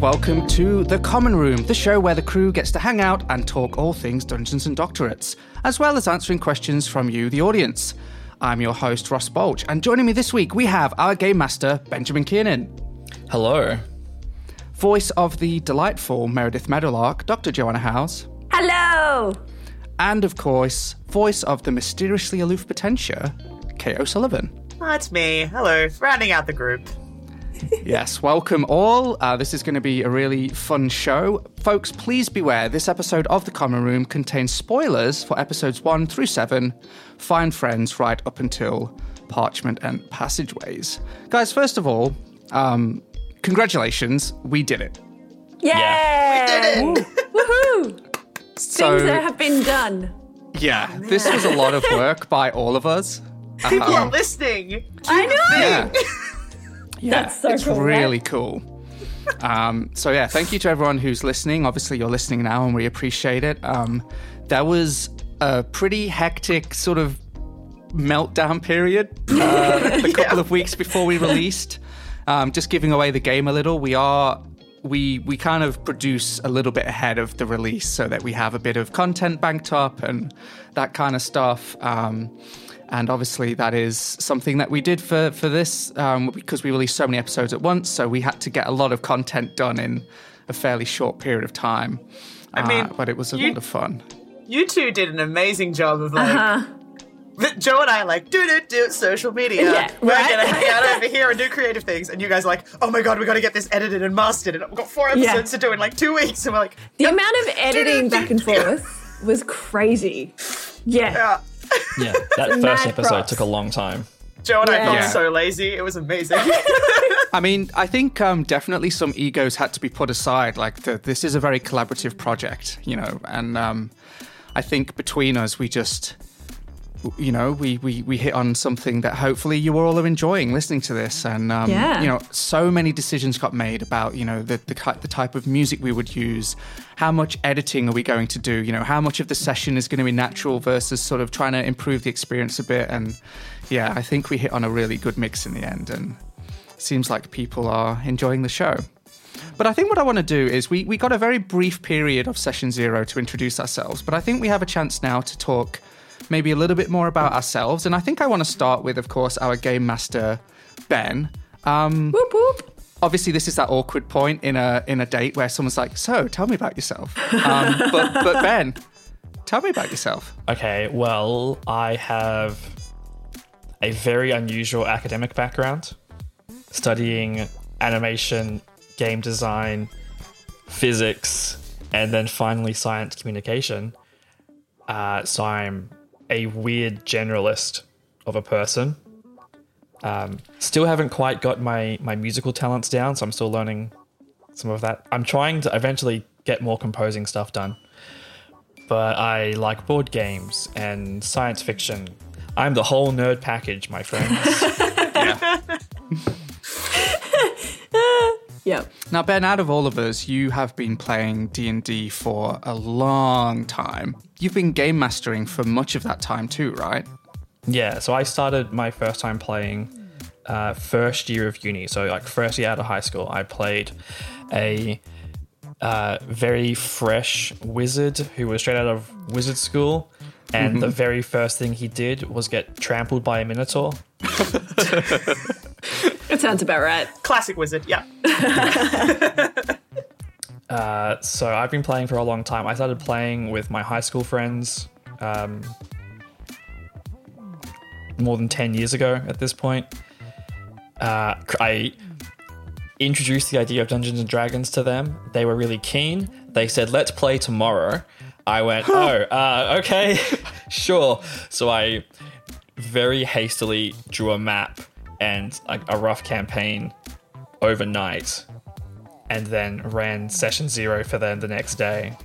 welcome to The Common Room, the show where the crew gets to hang out and talk all things Dungeons and Doctorates, as well as answering questions from you, the audience. I'm your host, Ross Bolch, and joining me this week we have our game master, Benjamin Kiernan, Hello. voice of the delightful Meredith Meadowlark, Dr. Joanna House, Hello! and of course, voice of the mysteriously aloof Potentia, Kate O'Sullivan. That's oh, me. Hello. Rounding out the group. Yes, welcome all. Uh, this is going to be a really fun show. Folks, please beware this episode of The Common Room contains spoilers for episodes 1 through 7, Find Friends, right up until Parchment and Passageways. Guys, first of all, um, congratulations, we did it. Yay! did it. Woohoo! So, Things that have been done. yeah, this was a lot of work by all of us. People Um, are listening. I know! Yeah. Yeah, That's so it's cool, really cool. Um, so yeah, thank you to everyone who's listening. Obviously, you're listening now, and we appreciate it. Um, there was a pretty hectic sort of meltdown period uh, a couple of weeks before we released. Um, just giving away the game a little, we are we we kind of produce a little bit ahead of the release so that we have a bit of content banked up and that kind of stuff. Um, and obviously, that is something that we did for for this um, because we released so many episodes at once. So we had to get a lot of content done in a fairly short period of time. I mean, Uh, but it was a you- lot of fun. You two did an amazing job of like. Uh-huh. Joe and I are like do do do social media. Yeah, We're right? gonna hang out over here and do creative things, and you guys are like, oh my god, we gotta get this edited and mastered, and we've got four Yeah. episodes to do in like two weeks, and we're like, The amount of editing back and forth was crazy. Yeah. yeah. Yeah, that Mad first episode props. took a long time. Joe and I felt Yeah. so lazy. It was amazing. I mean, I think um, definitely some egos had to be put aside. Like, the, this is a very collaborative project, you know, and um, I think between us, we just, you know, we, we, we hit on something that hopefully you all are enjoying listening to this. And, um, Yeah. you know, so many decisions got made about, you know, the, the, the type of music we would use, how much editing are we going to do, you know, how much of the session is going to be natural versus sort of trying to improve the experience a bit. And yeah, I think we hit on a really good mix in the end. And, seems like people are enjoying the show. But I think what I want to do is we, we got a very brief period of session zero to introduce ourselves, but I think we have a chance now to talk maybe a little bit more about ourselves. And I think I want to start with, of course, our game master, Ben. Um, Whoop whoop. obviously, this is that awkward point in a in a date where someone's like, "So, tell me about yourself." Um, but but Ben, tell me about yourself. Okay, well, I have a very unusual academic background, studying animation, game design, physics, and then finally science communication. Uh, so I'm a weird generalist of a person. Um, still haven't quite got my my musical talents down, so I'm still learning some of that. I'm trying to eventually get more composing stuff done but I like board games and science fiction. I'm the whole nerd package, my friends. Yep. Now, Ben, out of all of us, you have been playing D and D for a long time. You've been game mastering for much of that time too, right? yeah, so I started my first time playing uh, first year of uni. So, like, first year out of high school, I played a uh, very fresh wizard who was straight out of wizard school. And the very first thing he did was get trampled by a minotaur. That sounds about right. Classic wizard. Yeah. Uh, so I've been playing for a long time. I started playing with my high school friends um, more than 10 years ago at this point. Uh, I introduced the idea of Dungeons and Dragons to them. They were really keen. They said, let's play tomorrow. I went, oh, uh, okay, sure. So I very hastily drew a map and like a rough campaign overnight and then ran session zero for them the next day,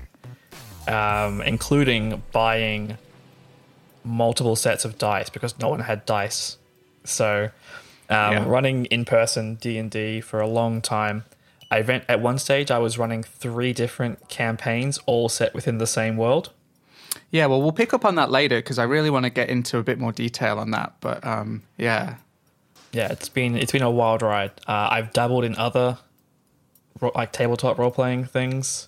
um, including buying multiple sets of dice because no one had dice. So, um, Yeah. running in person D and D for a long time. I went at one stage. I was running three different campaigns, all set within the same world. Yeah, well, we'll pick up on that later because I really want to get into a bit more detail on that. But um, yeah, Yeah, it's been it's been a wild ride. Uh, I've dabbled in other like tabletop role playing things.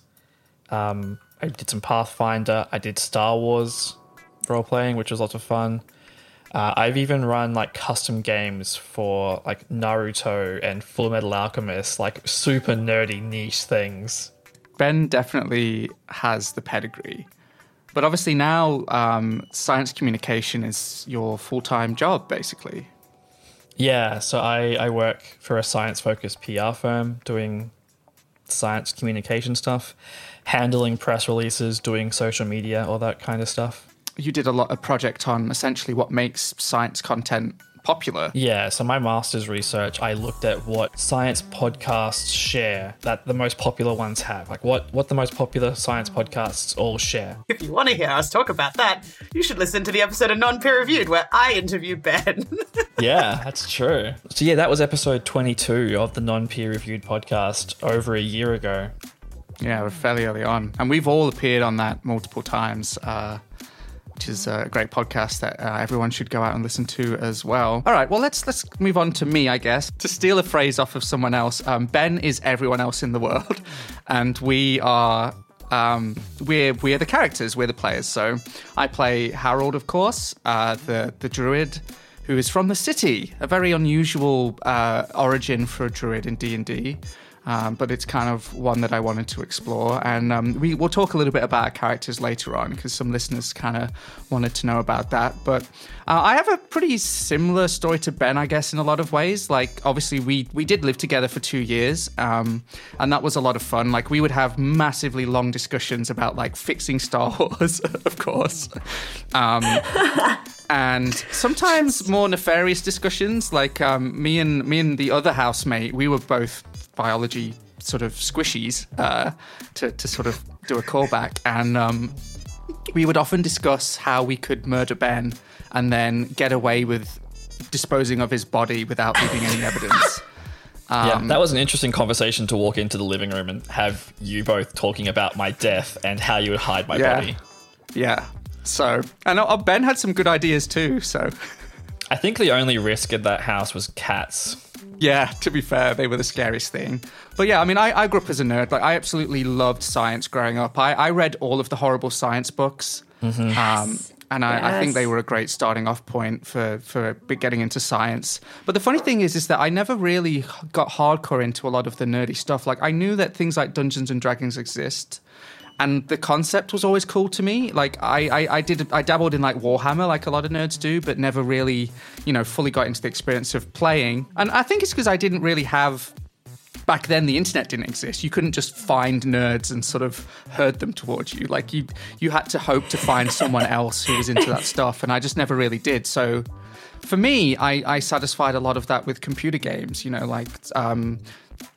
Um, I did some Pathfinder. I did Star Wars role playing, which was lots of fun. Uh, I've even run like custom games for like Naruto and Full Metal Alchemist, like super nerdy niche things. Ben definitely has the pedigree. But obviously now um, science communication is your full time job, basically. Yeah, so I, I work for a science focused PR firm doing science communication stuff, handling press releases, doing social media, all that kind of stuff. You did a lot of project on essentially what makes science content popular. Yeah, so my master's research, I looked at what science podcasts share that the most popular ones have. Like what, what the most popular science podcasts all share. If you want to hear us talk about that, you should listen to the episode of Non Peer Reviewed where I interviewed Ben. yeah, that's true. So yeah, that was episode 22 of the non-peer reviewed podcast over a year ago. Yeah, we're fairly early on. And we've all appeared on that multiple times. Uh, which is a great podcast that uh, everyone should go out and listen to as well. All right, well let's let's move on to me, I guess. To steal a phrase off of someone else, um, Ben is everyone else in the world, and we are um, we're we're the characters, we're the players. So I play Harold, of course, uh, the the druid who is from the city, a very unusual uh, origin for a druid in D and D um, but it's kind of one that I wanted to explore. And um, we, will talk a little bit about our characters later on because some listeners kind of wanted to know about that. But uh, I have a pretty similar story to Ben, I guess, in a lot of ways. Like, obviously, we we did live together for two years, um, and that was a lot of fun. Like, we would have massively long discussions about like fixing Star Wars, of course. Um, and sometimes more nefarious discussions. Like um, me and me and the other housemate, we were both biology sort of squishies uh, to to sort of do a callback, and um, we would often discuss how we could murder Ben and then get away with disposing of his body without leaving any evidence. yeah, Um, that was an interesting conversation to walk into the living room and have you both talking about my death and how you would hide my Yeah. body. Yeah. So, and uh, Ben had some good ideas too. So, I think the only risk in that house was cats. Yeah, to be fair, they were the scariest thing. But yeah, I mean, I, I grew up as a nerd. Like, I absolutely loved science growing up. I, I read all of the horrible science books. Um, and I, I think they were a great starting off point for, for getting into science. But the funny thing is, is that I never really got hardcore into a lot of the nerdy stuff. Like I knew that things like Dungeons and Dragons exist, and the concept was always cool to me. Like I, I, I did, I dabbled in like Warhammer, like a lot of nerds do, but never really, you know, fully got into the experience of playing. And I think it's because I didn't really have back then the internet didn't exist. You couldn't just find nerds and sort of herd them towards you. Like you you had to hope to find someone else who was into that stuff and I just never really did. So for me, I, I satisfied a lot of that with computer games, you know, like um,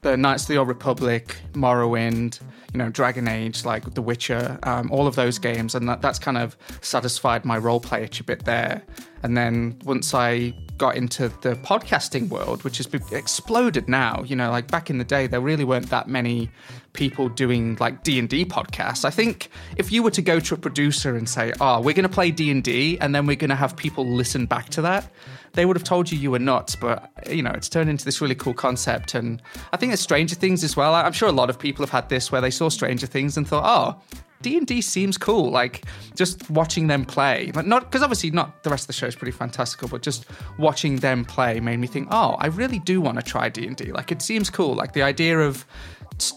the Knights of the Old Republic, Morrowind, you know, Dragon Age, like The Witcher, um, all of those games, and that, that's kind of satisfied my role play itch a bit there. And then once I got into the podcasting world, which has exploded now, you know, like back in the day, there really weren't that many people doing like D and D podcasts. I think if you were to go to a producer and say, "Oh, we're going to play D and D," and then we're going to have people listen back to that, they would have told you you were nuts. But you know, it's turned into this really cool concept, and I think there's Stranger Things as well. I'm sure a lot of people have had this where they saw Stranger Things and thought, ah, "Oh." D&D seems cool like just watching them play but not because obviously not the rest of the show is pretty fantastical but just watching them play made me think oh I really do want to try D&D like it seems cool like the idea of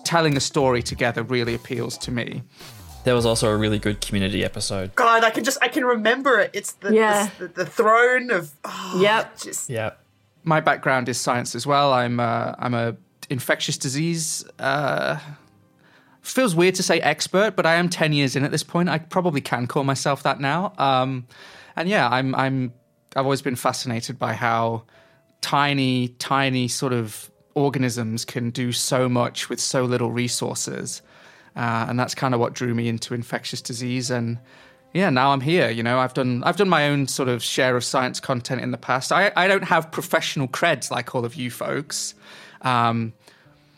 telling a story together really appeals to me There was also a really good community episode. God, I can just I can remember it. It's the Yeah. the, the, throne of oh, Yep. Just Yeah. my background is science as well. I'm uh, I'm a infectious disease. Uh, feels weird to say expert, but I am ten years in at this point. I probably can call myself that now. Um, and yeah, I'm I'm I've always been fascinated by how tiny, tiny sort of organisms can do so much with so little resources, uh, and that's kind of what drew me into infectious disease and yeah, now I'm here. You know, I've done I've done my own sort of share of science content in the past. I, I don't have professional creds like all of you folks. Um,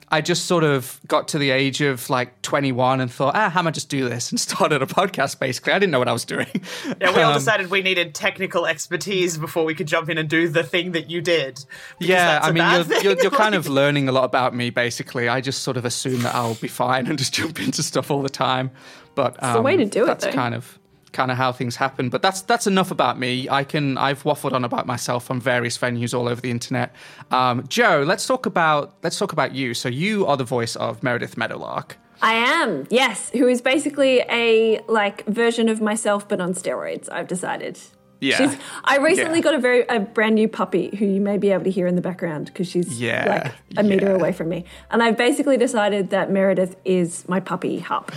I just sort of got to the age of like 21 and thought, ah, how am I just do this? And started a podcast basically. I didn't know what I was doing. Yeah, we all Um, decided we needed technical expertise before we could jump in and do the thing that you did. Yeah, I mean, you're, you're, you're kind of learning a lot about me, basically. I just sort of assume that I'll be fine and just jump into stuff all the time. But um, the way to do it, That's though. kind of kind of how things happen. But that's that's enough about me. I can I've waffled on about myself on various venues all over the internet. Um, Joe, let's talk about let's talk about you. So you are the voice of Meredith Meadowlark. I am, yes, who is basically a like version of myself but on steroids, I've decided. Yeah. She's, I recently Yeah. got a very a brand new puppy who you may be able to hear in the background because she's Yeah, like a meter away from me. And I've basically decided that Meredith is my puppy Hup.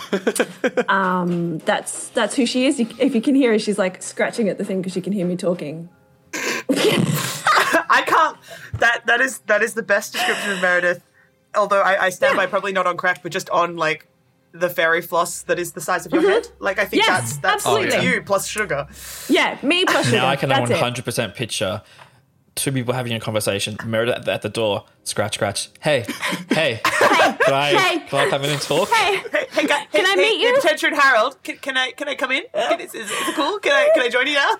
um, that's that's who she is. If you can hear her, she's like scratching at the thing because she can hear me talking. I can't. That that is that is the best description of Meredith. Although I, I stand by probably not on crack, but just on like the fairy floss that is the size of your head. Like I think Mm-hmm. Yes, that's that's absolutely. it's you plus sugar. Yeah, me plus sugar. Now I can that's 100% picture two people having a conversation. Meredith at the, at the door, scratch, scratch. Hey, hey, can I, Hey. can I come in and talk? Hey, Hey, hey, guy, Can hey, I hey, meet you? Hey, Potentia Harold, can, can I can I come in? Can- is, is, is it cool? Can I can I join you now?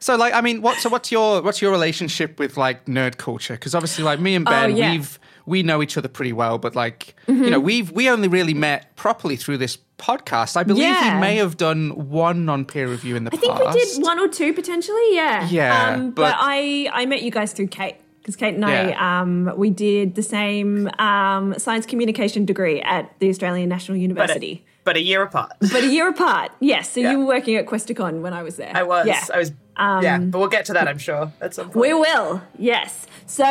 So like I mean, what so what's your what's your relationship with like nerd culture? Because obviously, like me and Ben, Oh, yeah. we've we know each other pretty well, but like Mm-hmm. you know, we've we only really met properly through this podcast. I believe Yeah. we may have done one non peer review in the past. I think we did one or two potentially, yeah. Yeah, um, but- but, I I met you guys through Kate because Kate and Yeah. I um, we did the same um, science communication degree at the Australian National But a, University, but a year apart. but a year apart. Yes, so Yeah. you were working at Questacon when I was there. I was. Yeah. I was. yeah, but we'll get to that. I'm sure at some point. We will, yes. So,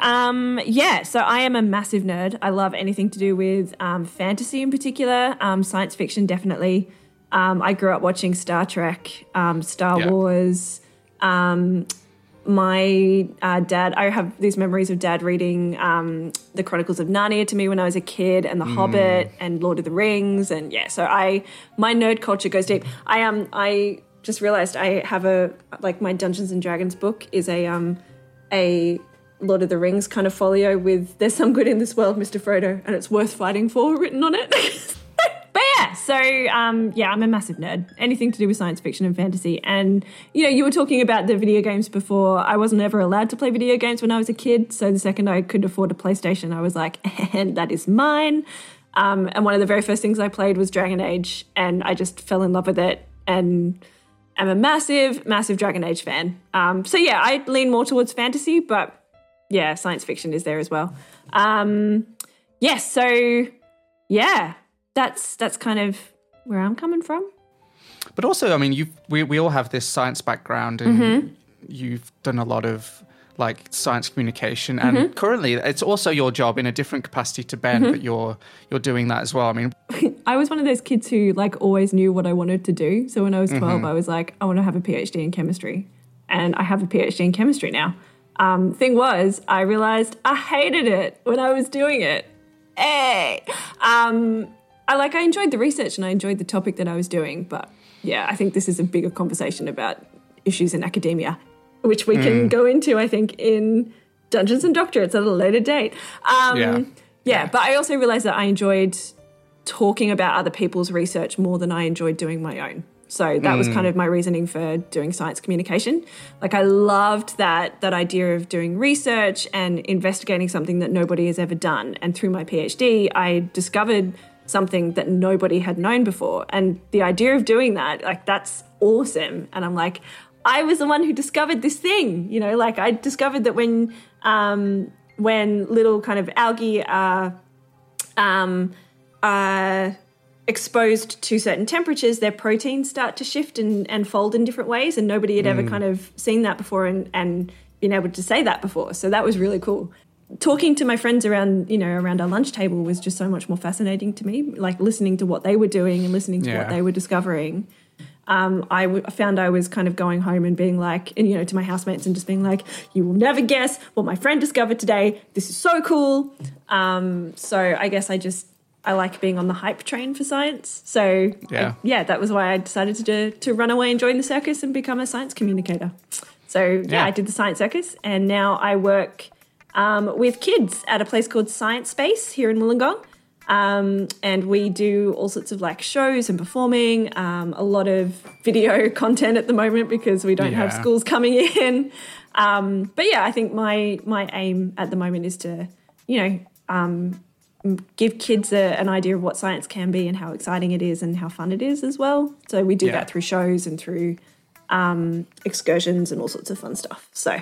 um, yeah, so I am a massive nerd. I love anything to do with um, fantasy in particular, um, science fiction, definitely. Um, I grew up watching Star Trek, um, Star Yeah. Wars. Um, my uh, dad, I have these memories of dad reading um, the Chronicles of Narnia to me when I was a kid, and The Hobbit, and Lord of the Rings, and yeah. So I, my nerd culture goes deep. I am. Um, I just realized I have a like my Dungeons and Dragons book is a um a Lord of the Rings kind of folio with "There's some good in this world, Mr. Frodo, and it's worth fighting for" written on it. yeah, so um, yeah, I'm a massive nerd. Anything to do with science fiction and fantasy. And you know, you were talking about the video games before. I wasn't ever allowed to play video games when I was a kid. So the second I could afford a PlayStation, I was like, and that is mine. Um, and one of the very first things I played was Dragon Age, and I just fell in love with it. And I'm a massive, massive Dragon Age fan. Um, so yeah, I lean more towards fantasy, but yeah, science fiction is there as well. Um, yes, so yeah, that's that's kind of where I'm coming from. But also, I mean, you we we all have this science background, and Mm-hmm. you've done a lot of like science communication, and Mm-hmm. currently it's also your job in a different capacity to Ben, but you're you're doing that as well. I mean, I was one of those kids who like always knew what I wanted to do. So when I was 12, I was like, I want to have a PhD in chemistry. And I have a PhD in chemistry now. Um, thing was, I realized I hated it when I was doing it. Hey! Um, I like, I enjoyed the research and I enjoyed the topic that I was doing. But yeah, I think this is a bigger conversation about issues in academia, which we can go into, I think, in Dungeons and Doctorates at a later date. Um, Yeah. yeah, but I also realized that I enjoyed talking about other people's research more than I enjoyed doing my own. So that was kind of my reasoning for doing science communication. Like I loved that that idea of doing research and investigating something that nobody has ever done. And through my PhD, I discovered something that nobody had known before. And the idea of doing that, like that's awesome. And I'm like, I was the one who discovered this thing. You know, like I discovered that when um, when little kind of algae are um, are exposed to certain temperatures, their proteins start to shift and, and fold in different ways. And nobody had ever kind of seen that before and, and been able to say that before. So that was really cool. Talking to my friends around, you know, around our lunch table was just so much more fascinating to me. Like listening to what they were doing and listening to Yeah. what they were discovering. Um, I w- found I was kind of going home and being like, and you know, to my housemates and just being like, "You will never guess what my friend discovered today. This is so cool." Um, so I guess I just I like being on the hype train for science. So Yeah. I- yeah, that was why I decided to do, to run away and join the circus and become a science communicator. So yeah, Yeah. I did the science circus, and now I work um, with kids at a place called Science Space here in Wollongong. Um, and we do all sorts of like shows and performing, um, a lot of video content at the moment because we don't have schools coming in. Um, but yeah, I think my my aim at the moment is to, you know, um, give kids a, an idea of what science can be and how exciting it is and how fun it is as well. So we do Yeah. that through shows and through um, excursions and all sorts of fun stuff. So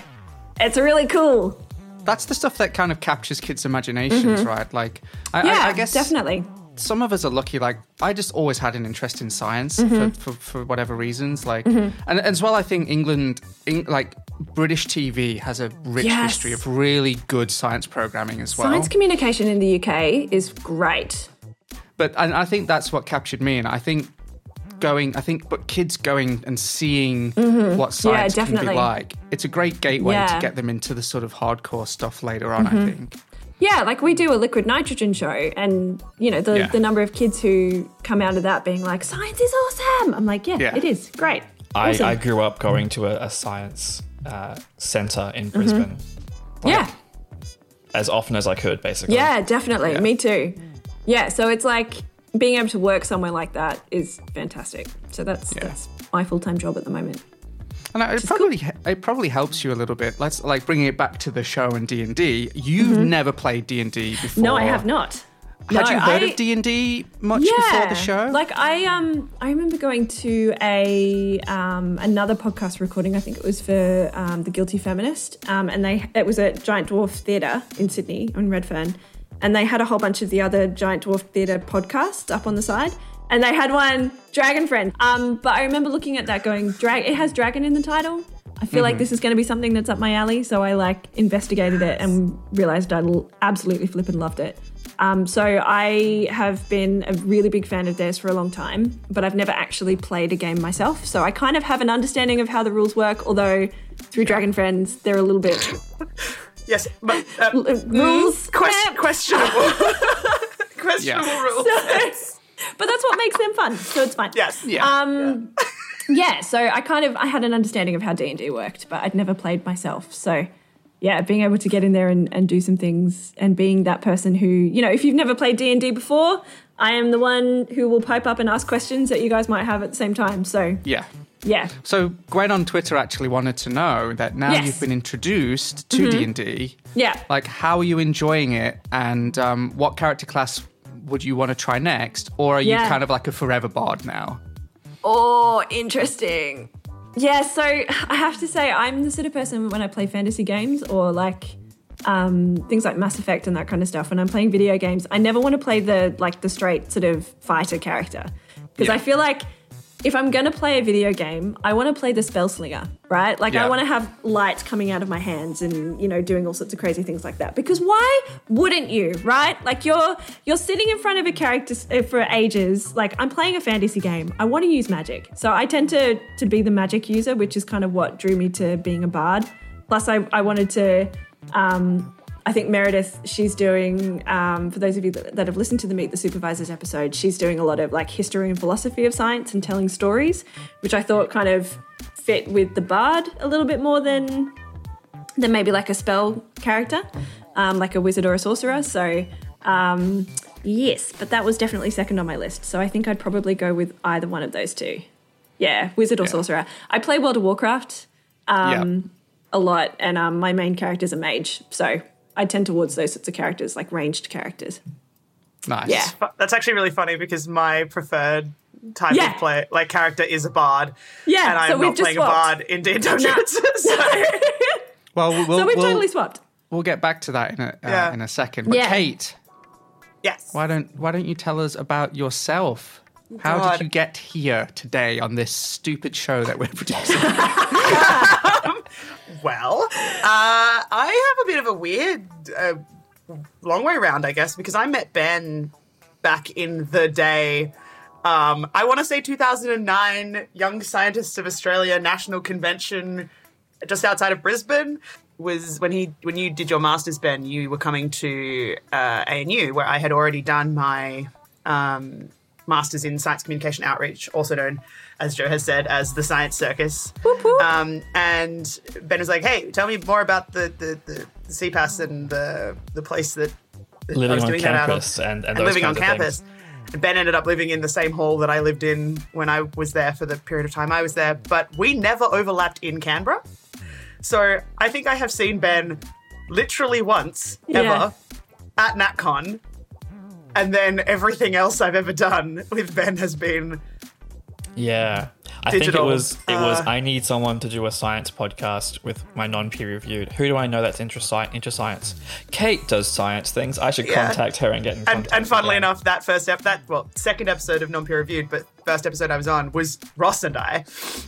it's really cool. That's the stuff that kind of captures kids' imaginations, right? Like, I, Mm-hmm. Yeah, I, I guess definitely. some of us are lucky. Like, I just always had an interest in science Mm-hmm. for, for, for whatever reasons. Like, and, and as well, I think England, Eng, like British TV, has a rich Yes. history of really good science programming as well. Science communication in the UK is great. but and I think that's what captured me, and I think going, I think, but kids going and seeing what science can be Mm-hmm. like, it's a great gateway Yeah. Mm-hmm. to get them into the sort of hardcore stuff later on. I think. Yeah, like we do a liquid nitrogen show, and you know the, Yeah. the number of kids who come out of that being like, "Science is awesome." I'm like, "Yeah, Yeah. it is great." I, Awesome. I grew up going to a, a science uh, center in Brisbane yeah, as often as I could, basically. yeah, definitely. Yeah. Me too. Yeah, so it's like being able to work somewhere like that is fantastic. So that's Yeah. that's my full time job at the moment. And it probably it probably helps you a little bit. Let's like bringing it back to the show and D and D. You've never played D and D before. Mm-hmm. No, I have not. Had No, you heard I- of D and D much before the show? Like I um I remember going to a um another podcast recording. I think it was for um, the Guilty Feminist. Um, and they it was at Giant Dwarf Theatre in Sydney on Redfern, and they had a whole bunch of the other Giant Dwarf Theatre podcasts up on the side. And they had one Dragon Friend. Um, but I remember looking at that going, drag. It has dragon in the title. I feel like this is going to be something that's up my alley. So I like investigated it and realized I absolutely flippin' loved it. Um, so I have been a really big fan of theirs for a long time, but I've never actually played a game myself. So I kind of have an understanding of how the rules work, although through Dragon Friends, they're a little bit Yes, but uh, uh, rules. question, Yeah. questionable. questionable Yeah. rules. Yes. but that's what makes them fun. So it's fine. Yes. yeah. Um, yeah. So I kind of I had an understanding of how D and D worked, but I'd never played myself. So yeah, being able to get in there and, and do some things, and being that person who you know, if you've never played D and D before, I am the one who will pipe up and ask questions that you guys might have at the same time. So yeah. Yeah. So Gwen on Twitter actually wanted to know that now Yes. Mm-hmm. you've been introduced to D and D. Yeah. Like, how are you enjoying it, and um, what character class would you want to try next, or are you kind of like a forever bard now? Oh, interesting. Yeah, so I have to say, I'm the sort of person when I play fantasy games or like um, things like Mass Effect and that kind of stuff. When I'm playing video games, I never want to play the like the straight sort of fighter character because Yeah. I feel like if I'm gonna play a video game, I want to play the spell slinger, right? Like Yeah. I want to have light coming out of my hands and you know doing all sorts of crazy things like that. Because why wouldn't you, right? Like you're you're sitting in front of a character uh, for ages. Like I'm playing a fantasy game. I want to use magic, so I tend to to be the magic user, which is kind of what drew me to being a bard. Plus, I I wanted to. Um, I think Meredith, she's doing, um, for those of you that, that have listened to the Meet the Supervisors episode, she's doing a lot of like history and philosophy of science and telling stories, which I thought kind of fit with the bard a little bit more than than maybe like a spell character, um, like a wizard or a sorcerer. So um, yes, but that was definitely second on my list. So I think I'd probably go with either one of those two. Yeah, wizard or sorcerer. I play World of Warcraft um, a lot, and um, my main character's a mage, so I tend towards those sorts of characters, like ranged characters. Nice. Yeah. That's actually really funny because my preferred type Yeah. of play, like character, is a bard. Yeah, and I'm so we've not just playing a swapped. bard in D&D Dungeons. so, Well, we'll, so we've we'll, totally swapped. we'll get back to that in a uh, Yeah. in a second. But Yeah. Kate, yes. why don't why don't you tell us about yourself? How God. did you get here today on this stupid show that we're producing? Well, uh, I have a bit of a weird, uh, long way round, I guess, because I met Ben back in the day. Um, I want to say 2009, Young Scientists of Australia National Convention, just outside of Brisbane. Was when he when you did your masters, Ben. You were coming to uh, ANU, where I had already done my um, masters in science communication outreach, also known as Joe has said, as the Science Circus. Whoop, whoop. Um, and Ben was like, "Hey, tell me more about the the, the, the CPAS and the the place that, that I Living was on doing that out of, campus and, and, and those living on of campus." And Ben ended up living in the same hall that I lived in when I was there for the period of time I was there, but we never overlapped in Canberra. So I think I have seen Ben literally once ever at NatCon, and then everything else I've ever done with Ben has been Yeah. I think it was it was Uh, I need someone to do a science podcast with my non-peer reviewed. Who do I know that's into, sci- into science? Kate does science things. I should Yeah. contact her and get in and contact. and funnily with her. enough, that first ep that well second episode of non peer reviewed, but first episode I was on was Ross and I.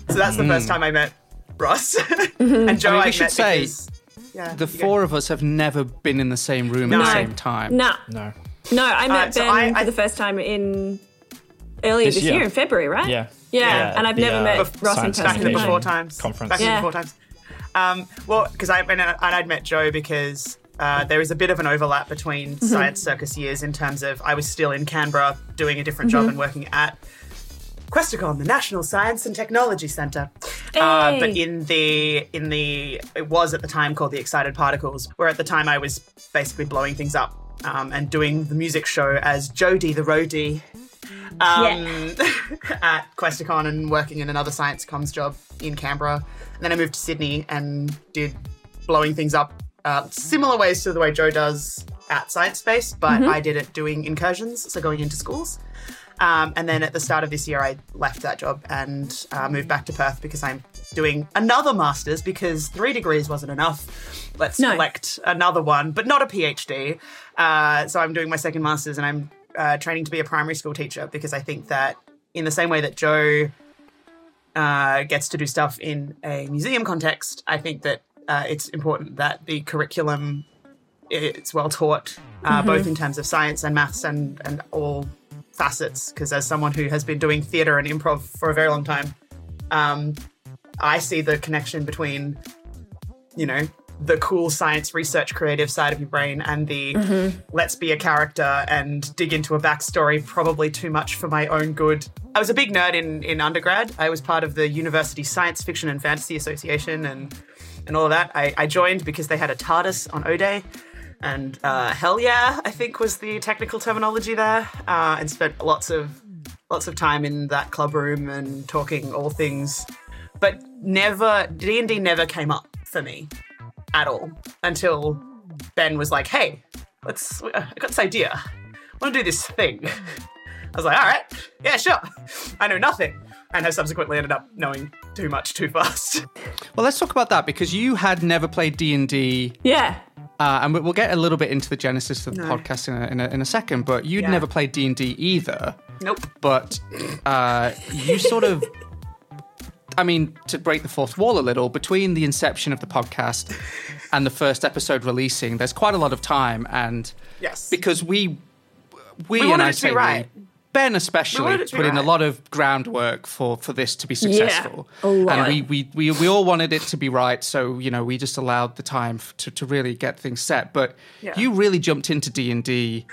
So that's the first time I met Ross and Joe. I mean, I should met say because- yeah, The you go. four of us have never been in the same room at the same time. No, No. No, I met Uh, so Ben I- I- for the first time in earlier This this, year. year. in February, right? Yeah. Yeah, Yeah, and I've the, never uh, met Ross in Science person. back in the before times. Conference. Back in Yeah. the before times. Um, well, because I and, and I'd met Joe because uh, there is a bit of an overlap between Mm-hmm. Science Circus years in terms of I was still in Canberra doing a different Mm-hmm. job and working at Questacon, the National Science and Technology Centre. Uh, but in the in the it was at the time called the Excited Particles, where at the time I was basically blowing things up um, and doing the music show as Jody the roadie um, at Questacon and working in another science comms job in Canberra. And then I moved to Sydney and did blowing things up uh, similar ways to the way Joe does at Science Space, but I did it doing incursions, so going into schools. Um, and then at the start of this year, I left that job and uh, moved back to Perth because I'm doing another master's because three degrees wasn't enough. Let's No. select another one, but not a PhD. Uh, so I'm doing my second master's and I'm uh, training to be a primary school teacher because I think that in the same way that Joe uh, gets to do stuff in a museum context, I think that uh, it's important that the curriculum it's well taught, uh, both in terms of science and maths and and all facets. Because as someone who has been doing theatre and improv for a very long time, um, I see the connection between, you know, the cool science research creative side of your brain and the let's be a character and dig into a backstory probably too much for my own good. I was a big nerd in, in undergrad. I was part of the University Science Fiction and Fantasy Association and and all of that. I, I joined because they had a TARDIS on O Day. And uh, hell yeah, I think was the technical terminology there, uh, and spent lots of lots of time in that club room and talking all things, but never D and D never came up for me at all until Ben was like, "Hey, let's I got this idea. I want to do this thing." I was like, "All right, yeah, sure." I know nothing, and have subsequently ended up knowing too much too fast. Well, let's talk about that because you had never played D and D, Yeah. uh, and we- we'll get a little bit into the genesis of the No. podcast in a, in a, in a second. But you'd Yeah. never played D and D either. nope. but uh, you sort of I mean, to break the fourth wall a little, between the inception of the podcast and the first episode releasing, there's quite a lot of time, and Yes. because we, we, We and I it to be say right. we, Ben especially wanted it to put in a lot of groundwork for for this to be successful, lot. and we, we we we all wanted it to be right. So you know, we just allowed the time to to really get things set. But Yeah. you really jumped into D and D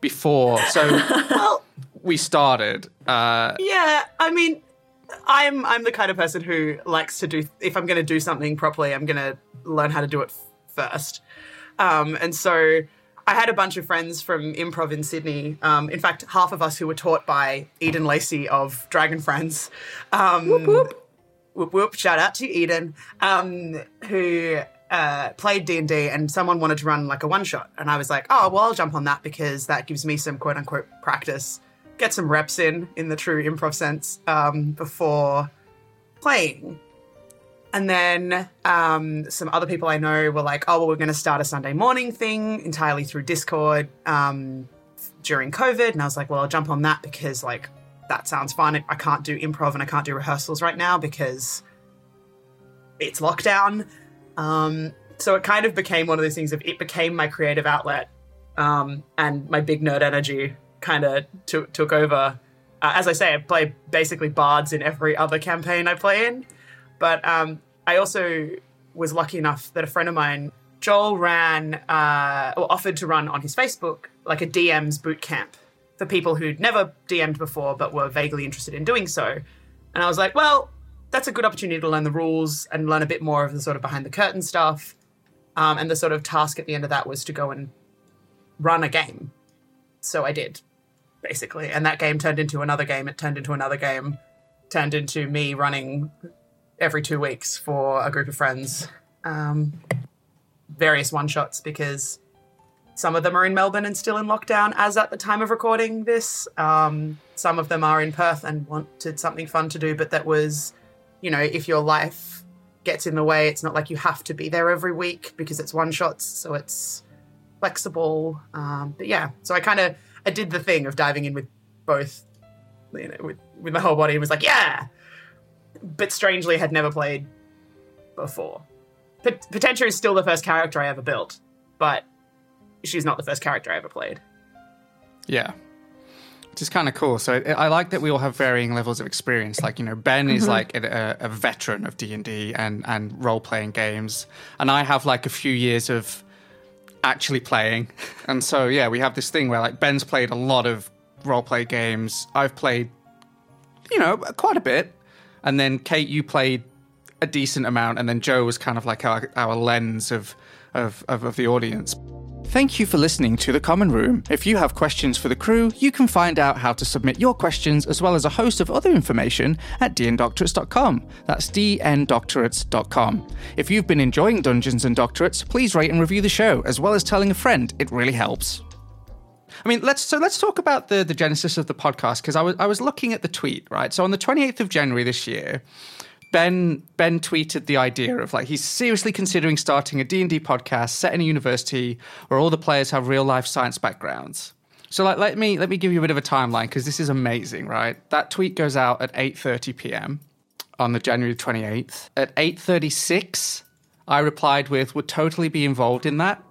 before, so well, we started. Uh, Yeah, I mean, I'm I'm the kind of person who likes to do. If I'm going to do something properly, I'm going to learn how to do it first. Um, and so I had a bunch of friends from improv in Sydney. Um, in fact, half of us who were taught by Eden Lacey of Dragon Friends. Um, Whoop, whoop. whoop whoop! Shout out to Eden, um, who uh, played D and D, and someone wanted to run like a one shot, and I was like, oh well, I'll jump on that because that gives me some quote unquote practice, get some reps in in the true improv sense um, before playing. And then um, some other people I know were like, oh, well, we're going to start a Sunday morning thing entirely through Discord um, during COVID. And I was like, well, I'll jump on that because, like, that sounds fun. I can't do improv and I can't do rehearsals right now because it's lockdown. Um, so it kind of became one of those things of it became my creative outlet um, and my big nerd energy kind of took took over. Uh, as I say, I play basically bards in every other campaign I play in. But um, I also was lucky enough that a friend of mine, Joel, ran uh, or offered to run on his Facebook like a DM's boot camp for people who'd never DM'd before but were vaguely interested in doing so. And I was like, well, that's a good opportunity to learn the rules and learn a bit more of the sort of behind the curtain stuff. Um, and the sort of task at the end of that was to go and run a game. So I did, basically. And that game turned into another game. It turned into another game, turned into me running every two weeks for a group of friends. Um, various one shots because some of them are in Melbourne and still in lockdown as at the time of recording this. Um, some of them are in Perth and wanted something fun to do, but that was, you know, if your life gets in the way, it's not like you have to be there every week because it's one shots, so it's flexible. Um, but yeah, so I kind of I did the thing of diving in with both, you know, with with my whole body and was like, yeah. But strangely, had never played before. Pot- Potentia is still the first character I ever built, but she's not the first character I ever played. Yeah. Which is kind of cool. So I I like that we all have varying levels of experience. Like you know, Ben is mm-hmm. like a, a veteran of D and D and and role playing games, and I have like a few years of actually playing. And so yeah, we have this thing where like Ben's played a lot of role play games. I've played, you know, quite a bit, and then Kate, you played a decent amount, and then Joe was kind of like our, our lens of, of of of the audience. Thank you for listening to The Common Room. If you have questions for the crew, you can find out how to submit your questions as well as a host of other information at dndoctorates.com. That's dndoctorates.com. If you've been enjoying Dungeons and Doctorates, please rate and review the show as well as telling a friend. It really helps. I mean, let's so let's talk about the the genesis of the podcast because I was I was looking at the tweet, right? So on the 28th of January this year, Ben Ben tweeted the idea of like he's seriously considering starting a D&D podcast set in a university where all the players have real life science backgrounds. So like let me let me give you a bit of a timeline because this is amazing, right? That tweet goes out at 8:30 p.m. on the January 28th. At 8:36, I replied with would totally be involved in that.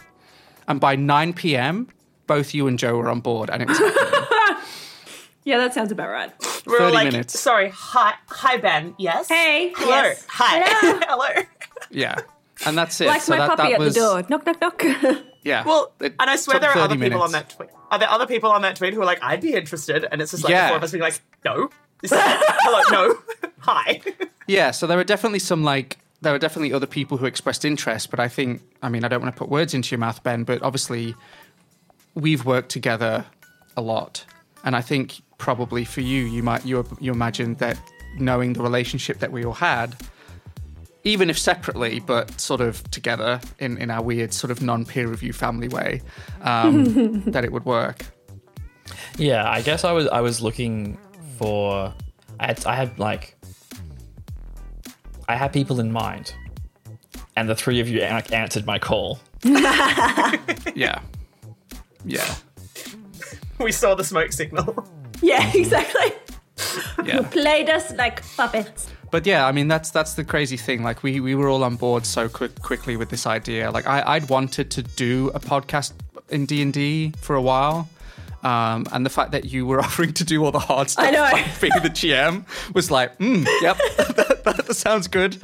And by 9 p.m., both you and Joe were on board and it was. Yeah, that sounds about right. We were 30 like, minutes. sorry, hi, hi Ben, yes, Hey, hello, yes. hi, Hello. hello. yeah. And that's it. Like so my that, puppy that at was, the door. Knock, knock, knock. Yeah. Well, It and I swear there are 30 other people on that tweet. Are there other people on that tweet who are like, I'd be interested? And it's just like Yeah. the four of us being like, no, This is- hello, no, hi. Yeah, so there are definitely some like there are definitely other people who expressed interest, but I think I mean I don't want to put words into your mouth, Ben, but obviously we've worked together a lot, and I think probably for you, you might you you imagine that knowing the relationship that we all had, even if separately, but sort of together in in our weird sort of non peer review family way, um, that it would work. Yeah, I guess I was I was looking for I had, I had like I had people in mind, and the three of you an- answered my call. Yeah, yeah, We saw the smoke signal. yeah, exactly. yeah. Played us like puppets. But yeah, I mean that's that's the crazy thing. Like we we were all on board so quick quickly with this idea. Like I I'd wanted to do a podcast in D and D for a while. Um, and the fact that you were offering to do all the hard stuff, I know. like being the GM, was like, mm, yep, that, that sounds good.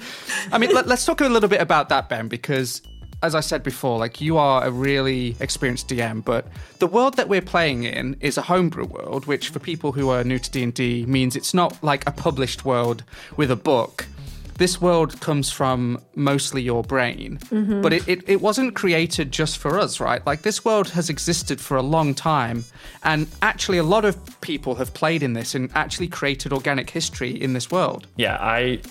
I mean, let, let's talk a little bit about that, Ben, because as I said before, like you are a really experienced DM, but the world that we're playing in is a homebrew world, which for people who are new to D and D means it's not like a published world with a book. This world comes from mostly your brain, mm-hmm. but it, it, it wasn't created just for us, right? Like this world has existed for a long time, and actually, a lot of people have played in this and actually created organic history in this world. Yeah, I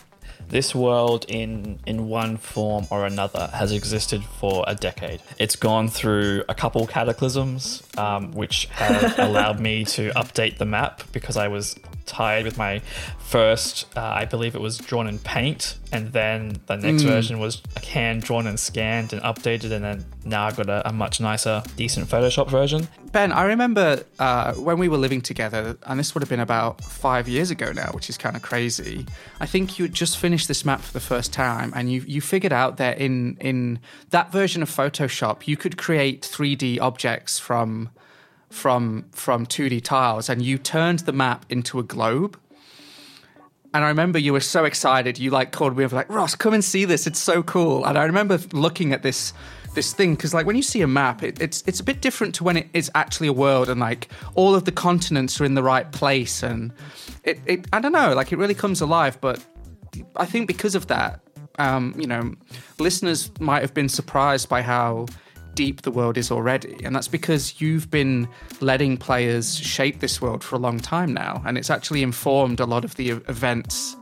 this world in in one form or another has existed for a decade. It's gone through a couple cataclysms, um, which have allowed me to update the map because I was tired with my first. Uh, I believe it was drawn in Paint, and then the next version was a hand drawn and scanned and updated, and then now I've got a, a much nicer, decent Photoshop version. Ben, I remember uh, when we were living together, and this would have been about five years ago now, which is kind of crazy. I think you had just finished this map for the first time, and you you figured out that in in that version of Photoshop, you could create 3D objects from from from 2D tiles, and you turned the map into a globe. And I remember you were so excited. You like called me up like Ross, come and see this. It's so cool. And I remember looking at this this thing because like when you see a map, it, it's it's a bit different to when it is actually a world and like all of the continents are in the right place and it, it I don't know like it really comes alive. But I think because of that, um, you know, listeners might have been surprised by how deep the world is already. And that's because you've been letting players shape this world for a long time now. And it's actually informed a lot of the events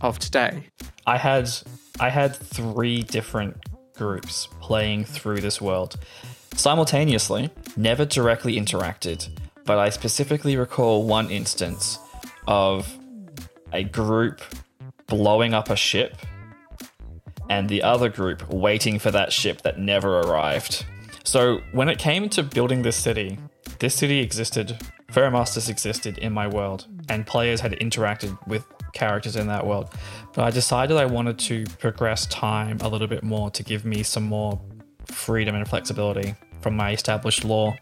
of today. I had I had three different groups playing through this world simultaneously, never directly interacted, but I specifically recall one instance of a group blowing up a ship and the other group waiting for that ship that never arrived. So when it came to building this city, this city existed, Ferromastus existed in my world, and players had interacted with characters in that world. But I decided I wanted to progress time a little bit more to give me some more freedom and flexibility from my established lore.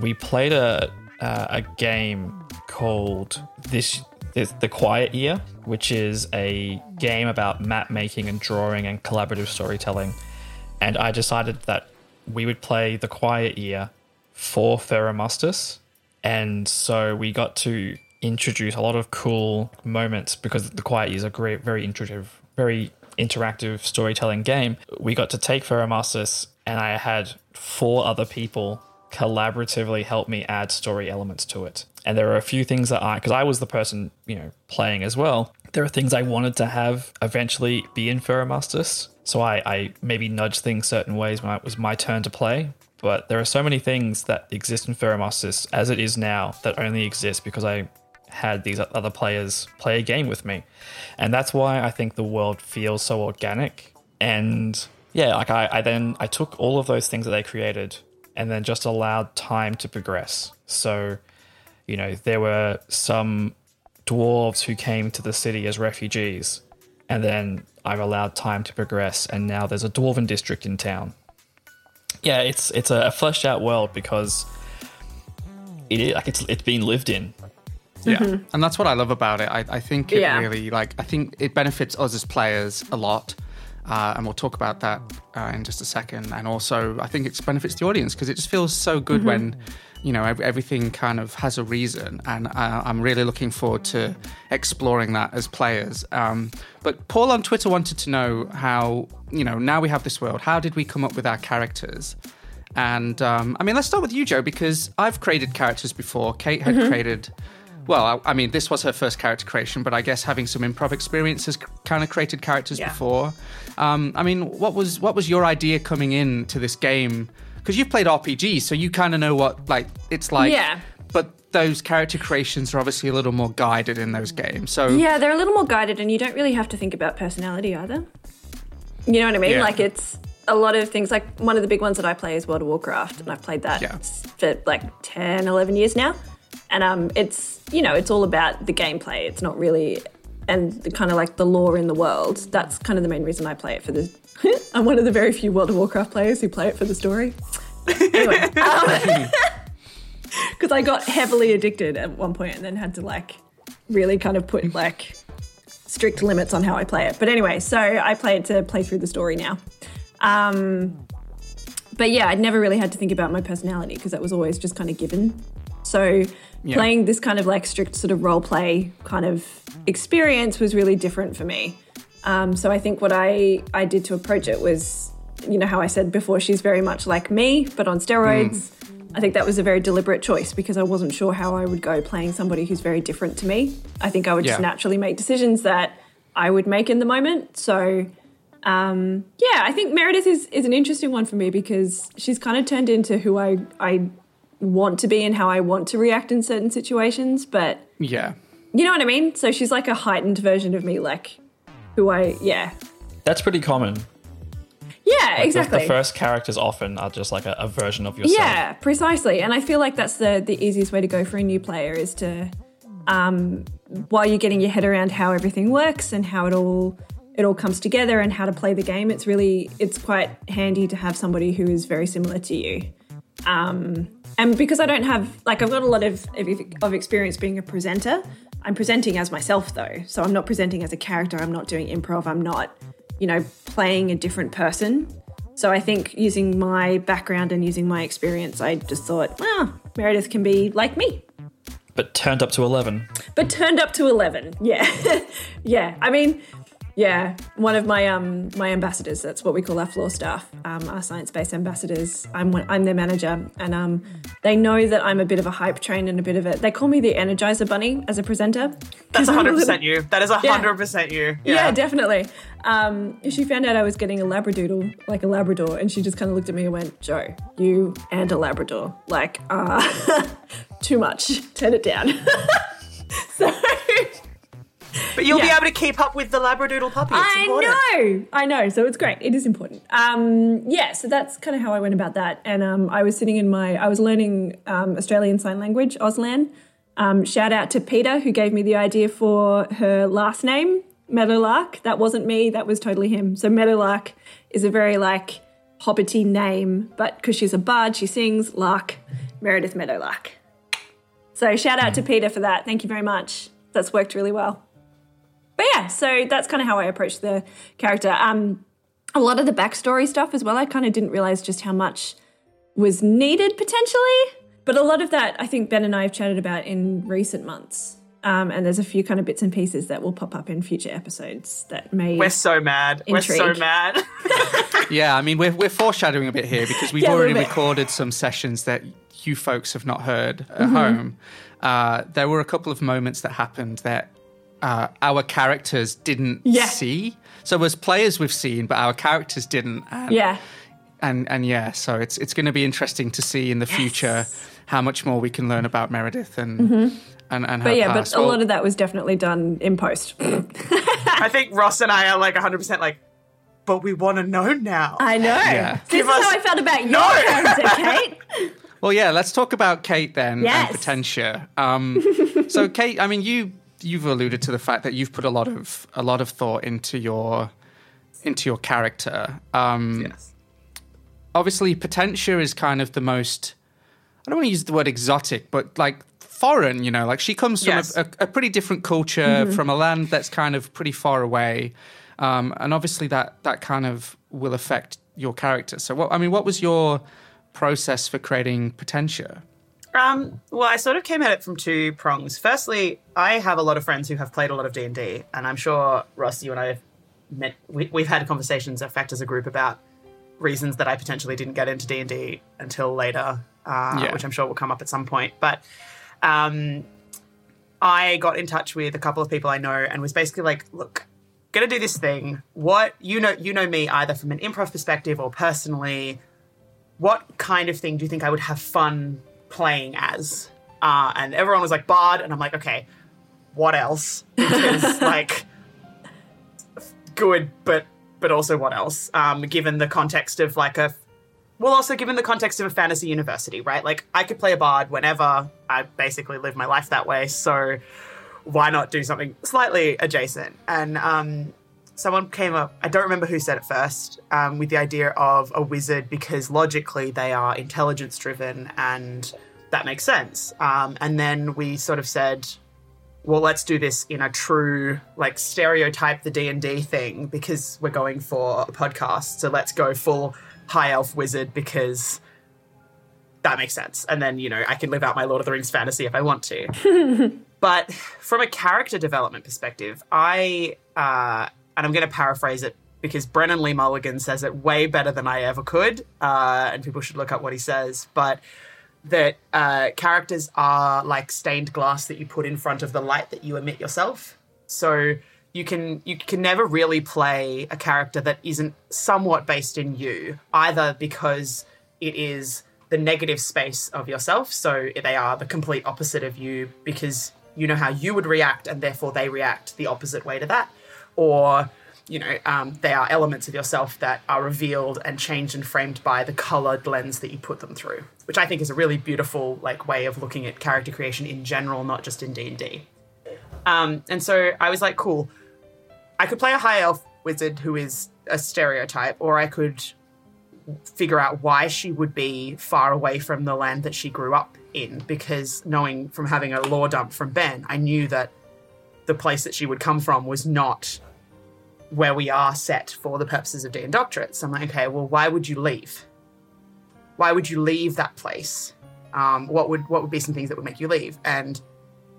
We played a uh, a game called this is The Quiet Year, which is a game about map making and drawing and collaborative storytelling. And I decided that we would play The Quiet Year for Ferromastus. And so we got to introduce a lot of cool moments because The Quiet Year is a great, very intuitive, very interactive storytelling game. We got to take Ferromastus, and I had four other people collaboratively help me add story elements to it. And there are a few things that I, because I was the person, you know, playing as well, there are things I wanted to have eventually be in Ferromastus. So I, I maybe nudged things certain ways when it was my turn to play. But there are so many things that exist in Ferromastus as it is now that only exist because I had these other players play a game with me. And that's why I think the world feels so organic. And yeah, like I, I then I took all of those things that they created and then just allowed time to progress. So, you know, there were some dwarves who came to the city as refugees, and then I've allowed time to progress, and now there's a dwarven district in town. Yeah, it's it's a, fleshed out world because it is like it's it's been lived in. Yeah, mm-hmm. and that's what I love about it. I, I think it yeah. really like I think it benefits us as players a lot uh, and we'll talk about that uh, in just a second. And also, I think it benefits the audience because it just feels so good mm-hmm. when you know everything kind of has a reason and uh, i'm really looking forward to exploring that as players um, but paul on twitter wanted to know how you know now we have this world how did we come up with our characters and um, i mean let's start with you joe because i've created characters before kate had mm-hmm. created well, I, I, mean, this was her first character creation, but I guess having some improv experience has kind of created characters yeah. before. Um, I mean, what was what was your idea coming in to this game? Because you've played RPGs, so you kind of know what like it's like. Yeah. But those character creations are obviously a little more guided in those games. So yeah, they're a little more guided, and you don't really have to think about personality either. You know what I mean? Yeah. Like it's a lot of things. Like one of the big ones that I play is World of Warcraft, and I've played that yeah. for like 10, 11 years now. And um, it's you know it's all about the gameplay. It's not really and the kind of like the lore in the world. That's kind of the main reason I play it for the. I'm one of the very few World of Warcraft players who play it for the story. anyway, because um, I got heavily addicted at one point and then had to like really kind of put like strict limits on how I play it. But anyway, so I play it to play through the story now. Um, but yeah, I'd never really had to think about my personality because that was always just kind of given. So yeah. playing this kind of like strict sort of role play kind of experience was really different for me. Um, so I think what I I did to approach it was, you know, how I said before, she's very much like me, but on steroids. Mm. I think that was a very deliberate choice because I wasn't sure how I would go playing somebody who's very different to me. I think I would yeah. just naturally make decisions that I would make in the moment. So, um, yeah, I think Meredith is, is an interesting one for me because she's kind of turned into who I, I want to be and how I want to react in certain situations. But yeah, you know what I mean. So she's like a heightened version of me, like who I yeah. That's pretty common. Yeah, like exactly. The, the, first characters often are just like a, a, version of yourself. Yeah, precisely. And I feel like that's the the easiest way to go for a new player is to, um, while you're getting your head around how everything works and how it all it all comes together and how to play the game. It's really it's quite handy to have somebody who is very similar to you. Um, and because I don't have, like, I've got a lot of, of experience being a presenter, I'm presenting as myself though. So I'm not presenting as a character, I'm not doing improv, I'm not, you know, playing a different person. So I think using my background and using my experience, I just thought, well, Meredith can be like me. But turned up to 11. But turned up to 11. Yeah. yeah. I mean, yeah, one of my um my ambassadors. That's what we call our floor staff, um, our science-based ambassadors. I'm one, I'm their manager, and um, they know that I'm a bit of a hype train and a bit of a. They call me the Energizer Bunny as a presenter. That's 100 percent you. That is hundred percent you. Yeah, Yeah. definitely. Um, she found out I was getting a Labradoodle, like a Labrador, and she just kind of looked at me and went, "Joe, you and a Labrador, like, uh, too much. Turn it down." so. But you'll be able to keep up with the Labradoodle puppy. It's I important. know, I know. So it's great. It is important. Um, yeah. So that's kind of how I went about that. And um, I was sitting in my, I was learning um, Australian Sign Language, Auslan. Um, shout out to Peter who gave me the idea for her last name, Meadowlark. That wasn't me. That was totally him. So Meadowlark is a very like hobbity name, but because she's a bard, she sings Lark, Meredith Meadowlark. So shout out to Peter for that. Thank you very much. That's worked really well. But yeah, so that's kind of how I approached the character. Um, a lot of the backstory stuff as well, I kind of didn't realize just how much was needed potentially. But a lot of that, I think Ben and I have chatted about in recent months. Um, and there's a few kind of bits and pieces that will pop up in future episodes that may. We're so mad. We're so mad. Yeah, I mean, we're, we're foreshadowing a bit here because we've Yeah, already recorded some sessions that you folks have not heard at Mm-hmm. home. Uh, there were a couple of moments that happened that uh, our characters didn't Yeah. see. So as players, we've seen, but our characters didn't. And, yeah. and and yeah, so it's it's going to be interesting to see in the future how much more we can learn about Meredith and and and her Mm-hmm. But yeah, but past. a Well, lot of that was definitely done in post. I think Ross and I are like hundred percent like, but we want to know now. I know. Yeah. This Give is us- how I felt about your No. character, Kate. Well, yeah, let's talk about Kate then Yes. and Potentia. Um, so, Kate, I mean, you you've alluded to the fact that you've put a lot of a lot of thought into your into your character. Um, yes. Obviously, Potentia is kind of the most. I don't want to use the word exotic, but like foreign. You know, like she comes from Yes. a, a, a pretty different culture, from a land that's kind of pretty far away, um, and obviously that that kind of will affect your character. So, what I mean, what was your process for creating Potentia? Um, well, I sort of came at it from two prongs. Firstly, I have a lot of friends who have played a lot of D and D, and I'm sure Ross, you and I have met. We, we've had conversations, in fact, as a group about reasons that I potentially didn't get into D and D until later, uh, Yeah. which I'm sure will come up at some point. But um, I got in touch with a couple of people I know, and was basically like, "Look, gonna do this thing. What you know, you know me either from an improv perspective or personally." what kind of thing do you think I would have fun playing as? Uh, and everyone was like, Bard. And I'm like, okay, what else? Because, like, good, but but also what else? Um, given the context of like a, well, also given the context of a fantasy university, right? Like, I could play a bard whenever. I basically live my life that way, so why not do something slightly adjacent? And um, someone came up, I don't remember who said it first, um, with the idea of a wizard because logically they are intelligence driven and that makes sense. Um, and then we sort of said, well, let's do this in a true, like, stereotype the D&D thing because we're going for a podcast. So let's go full high elf wizard because that makes sense. And then, you know, I can live out my Lord of the Rings fantasy if I want to. but from a character development perspective, I, uh, and I'm going to paraphrase it because Brennan Lee Mulligan says it way better than I ever could, uh, and people should look up what he says. But that uh, characters are like stained glass that you put in front of the light that you emit yourself. So you can you can never really play a character that isn't somewhat based in you, either because it is the negative space of yourself, so they are the complete opposite of you because you know how you would react, and therefore they react the opposite way to that, or you know, um, they are elements of yourself that are revealed and changed and framed by the colored lens that you put them through, which I think is a really beautiful like way of looking at character creation in general, not just in D and D. Um, and so I was like, cool. I could play a high elf wizard who is a stereotype, or I could figure out why she would be far away from the land that she grew up in. Because knowing from having a lore dump from Ben, I knew that the place that she would come from was not where we are set for the purposes of Dean Doctorate. So I'm like, okay, well, why would you leave? Why would you leave that place? Um, what would what would be some things that would make you leave? And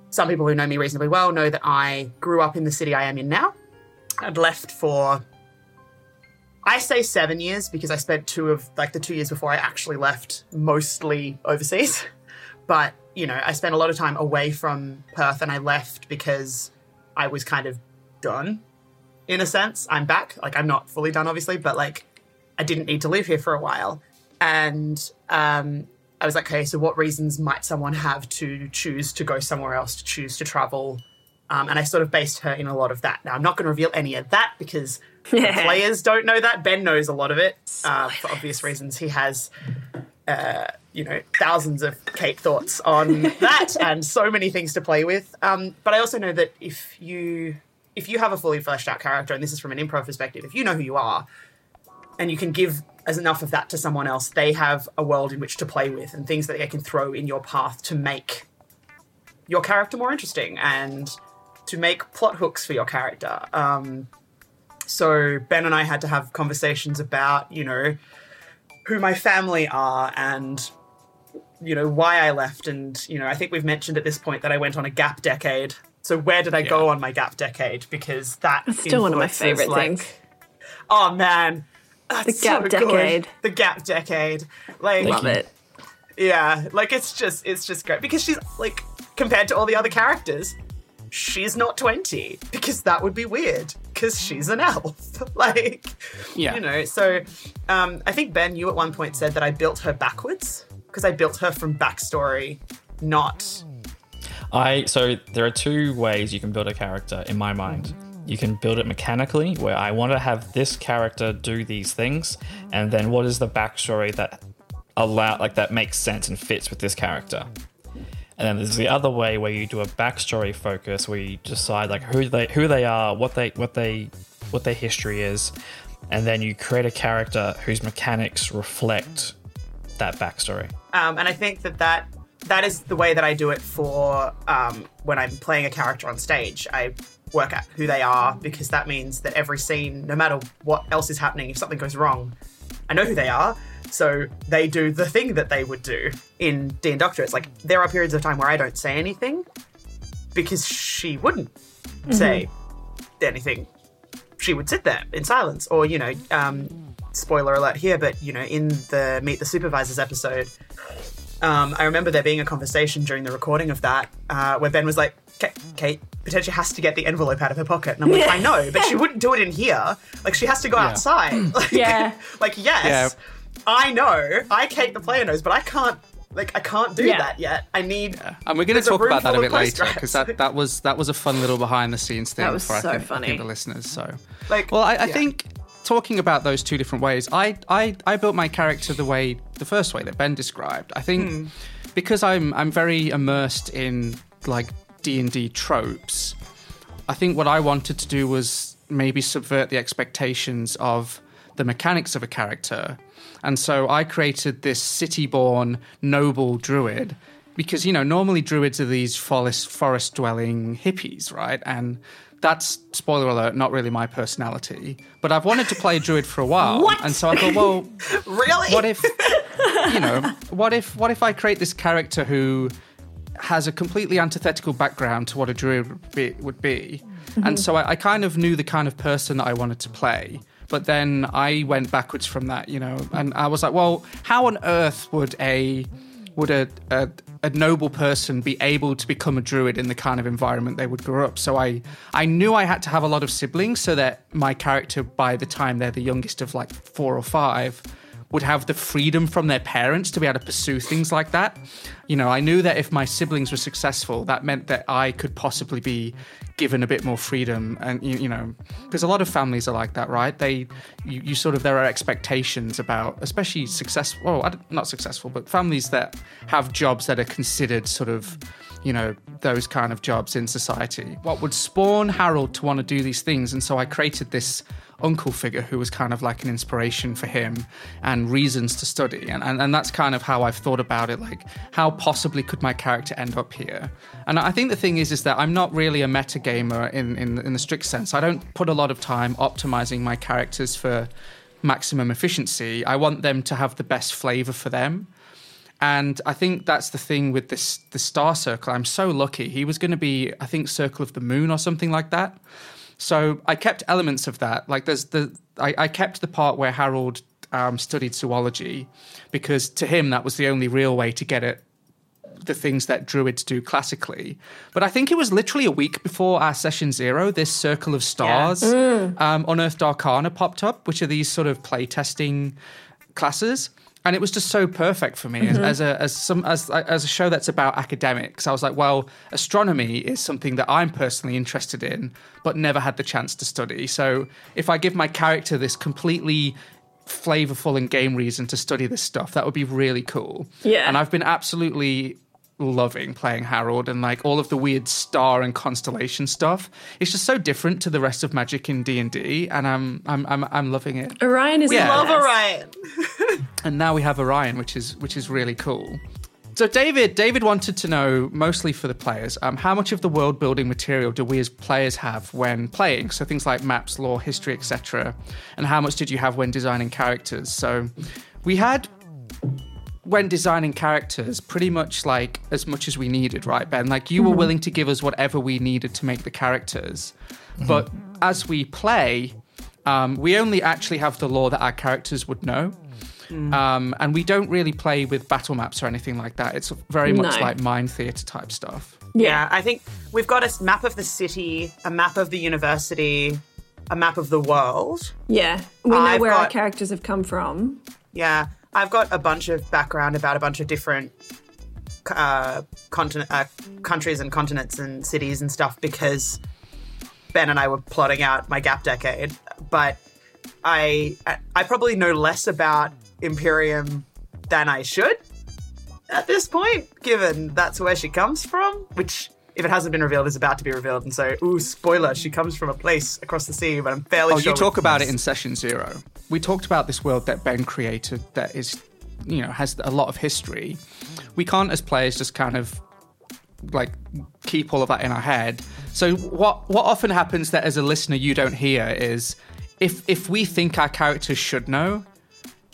some people who know me reasonably well know that I grew up in the city I am in now. I'd left for I say seven years because I spent two of like the two years before I actually left mostly overseas. But, you know, I spent a lot of time away from Perth and I left because I was kind of done in a sense. I'm back. Like I'm not fully done obviously, but like I didn't need to live here for a while. And um I was like, okay, so what reasons might someone have to choose to go somewhere else, to choose to travel? Um, and I sort of based her in a lot of that. Now, I'm not going to reveal any of that because the players don't know that. Ben knows a lot of it uh, for obvious reasons. He has, uh, you know, thousands of Kate thoughts on that and so many things to play with. Um, but I also know that if you if you have a fully fleshed out character, and this is from an improv perspective, if you know who you are, and you can give as enough of that to someone else, they have a world in which to play with and things that they can throw in your path to make your character more interesting and to make plot hooks for your character. Um, so Ben and I had to have conversations about, you know, who my family are and you know why I left and you know I think we've mentioned at this point that I went on a gap decade. So where did I go on my gap decade because that It's still one of my favorite like- things. Oh man. That's The gap so good. decade. The gap decade. Like Love it. yeah, like it's just it's just great because she's like compared to all the other characters, she's not 20 because that would be weird because she's an elf. like Yeah. you know, so um I think Ben you at one point said that I built her backwards because I built her from backstory, not I so there are two ways you can build a character in my mind. You can build it mechanically, where I want to have this character do these things, and then what is the backstory that allow like that makes sense and fits with this character. And then there's the other way where you do a backstory focus, where you decide like who they who they are, what they what they what their history is, and then you create a character whose mechanics reflect that backstory. Um, and I think that, that that is the way that I do it for um, when I'm playing a character on stage. I work out who they are because that means that every scene, no matter what else is happening, if something goes wrong, I know who they are. So they do the thing that they would do in D and Doctor. It's like there are periods of time where I don't say anything because she wouldn't say anything. She would sit there in silence, or you know, um, spoiler alert here, but you know, in the Meet the Supervisors episode, um, I remember there being a conversation during the recording of that uh, where Ben was like, "Kate, Kate potentially has to get the envelope out of her pocket," and I'm like, "I know, but she wouldn't do it in here. Like she has to go outside. Like, Yeah. like yes, I know, I Kate the player knows, but I can't. Like I can't do Yeah. that yet. I need. And we're going to talk about that a bit later because that, that was that was a fun little behind the scenes thing That was for I so think, I funny. think the listeners. So, Like, well, I, I yeah. think talking about those two different ways, I, I I built my character the way the first way that Ben described. I think Hmm. because I'm I'm very immersed in like D and D tropes. I think what I wanted to do was maybe subvert the expectations of the mechanics of a character. And so I created this city born noble druid because, you know, normally druids are these forest, forest dwelling hippies, right? And that's, spoiler alert, not really my personality. But I've wanted to play a druid for a while. What? And so I thought, well, really, what if you know what if what if i create this character who has a completely antithetical background to what a druid would be, would be. and mm-hmm. so I, I kind of knew the kind of person that i wanted to play but then i went backwards from that you know and i was like well how on earth would a would a, a, a noble person be able to become a druid in the kind of environment they would grow up? So I, I knew I had to have a lot of siblings so that my character, by the time they're the youngest of like four or five, would have the freedom from their parents to be able to pursue things like that. You know, I knew that if my siblings were successful, that meant that I could possibly be given a bit more freedom. And, you, you know, because a lot of families are like that, right? They, you, you sort of, there are expectations about, especially successful, well, not successful, but families that have jobs that are considered sort of, you know, those kind of jobs in society. What would spawn Harold to want to do these things? And so I created this uncle figure who was kind of like an inspiration for him and reasons to study. And, and, and that's kind of how I've thought about it. Like, how possibly could my character end up here? And I think the thing is, is that I'm not really a metagamer gamer in, in in the strict sense. I don't put a lot of time optimizing my characters for maximum efficiency. I want them to have the best flavor for them. And I think that's the thing with this the star circle. I'm so lucky. He was going to be, I think, Circle of the Moon or something like that. So I kept elements of that. Like there's the I, I kept the part where Harold um, studied zoology because to him that was the only real way to get it the things that druids do classically. But I think it was literally a week before our session zero, this circle of stars, um, Unearthed Arcana popped up, which are these sort of playtesting classes. And it was just so perfect for me as, mm-hmm. as a as some as as a show that's about academics. I was like, well, astronomy is something that I'm personally interested in, but never had the chance to study. So if I give my character this completely flavorful and game reason to study this stuff, that would be really cool. Yeah. And I've been absolutely loving playing Harold and like all of the weird star and constellation stuff. It's just so different to the rest of Magic in D and D, and I'm I'm I'm I'm loving it. Orion is Yeah. Love. Orion. And now we have Orion, which is which is really cool. So David, David wanted to know mostly for the players, um, how much of the world building material do we as players have when playing? So things like maps, lore, history, etc. And how much did you have when designing characters? So we had when designing characters pretty much like as much as we needed, right, Ben? Like you were willing to give us whatever we needed to make the characters, but as we play, um, we only actually have the lore that our characters would know. Um, and we don't really play with battle maps or anything like that. It's very much No. like mind theater type stuff. Yeah, I think we've got a map of the city, a map of the university, a map of the world. Yeah. We know I've where our characters have come from. Yeah, I've got a bunch of background about a bunch of different uh, continent, uh, countries and continents and cities and stuff because Ben and I were plotting out my gap decade. But I, I probably know less about Imperium than I should at this point, given that's where she comes from. Which, if it hasn't been revealed, is about to be revealed. And so, ooh, spoiler, she comes from a place across the sea. But I'm fairly Oh, sure you talk it's- about it in session zero. We talked about this world that Ben created that is, you know, has a lot of history. We can't, as players, just kind of like keep all of that in our head. So what what often happens that as a listener you don't hear is if if we think our characters should know,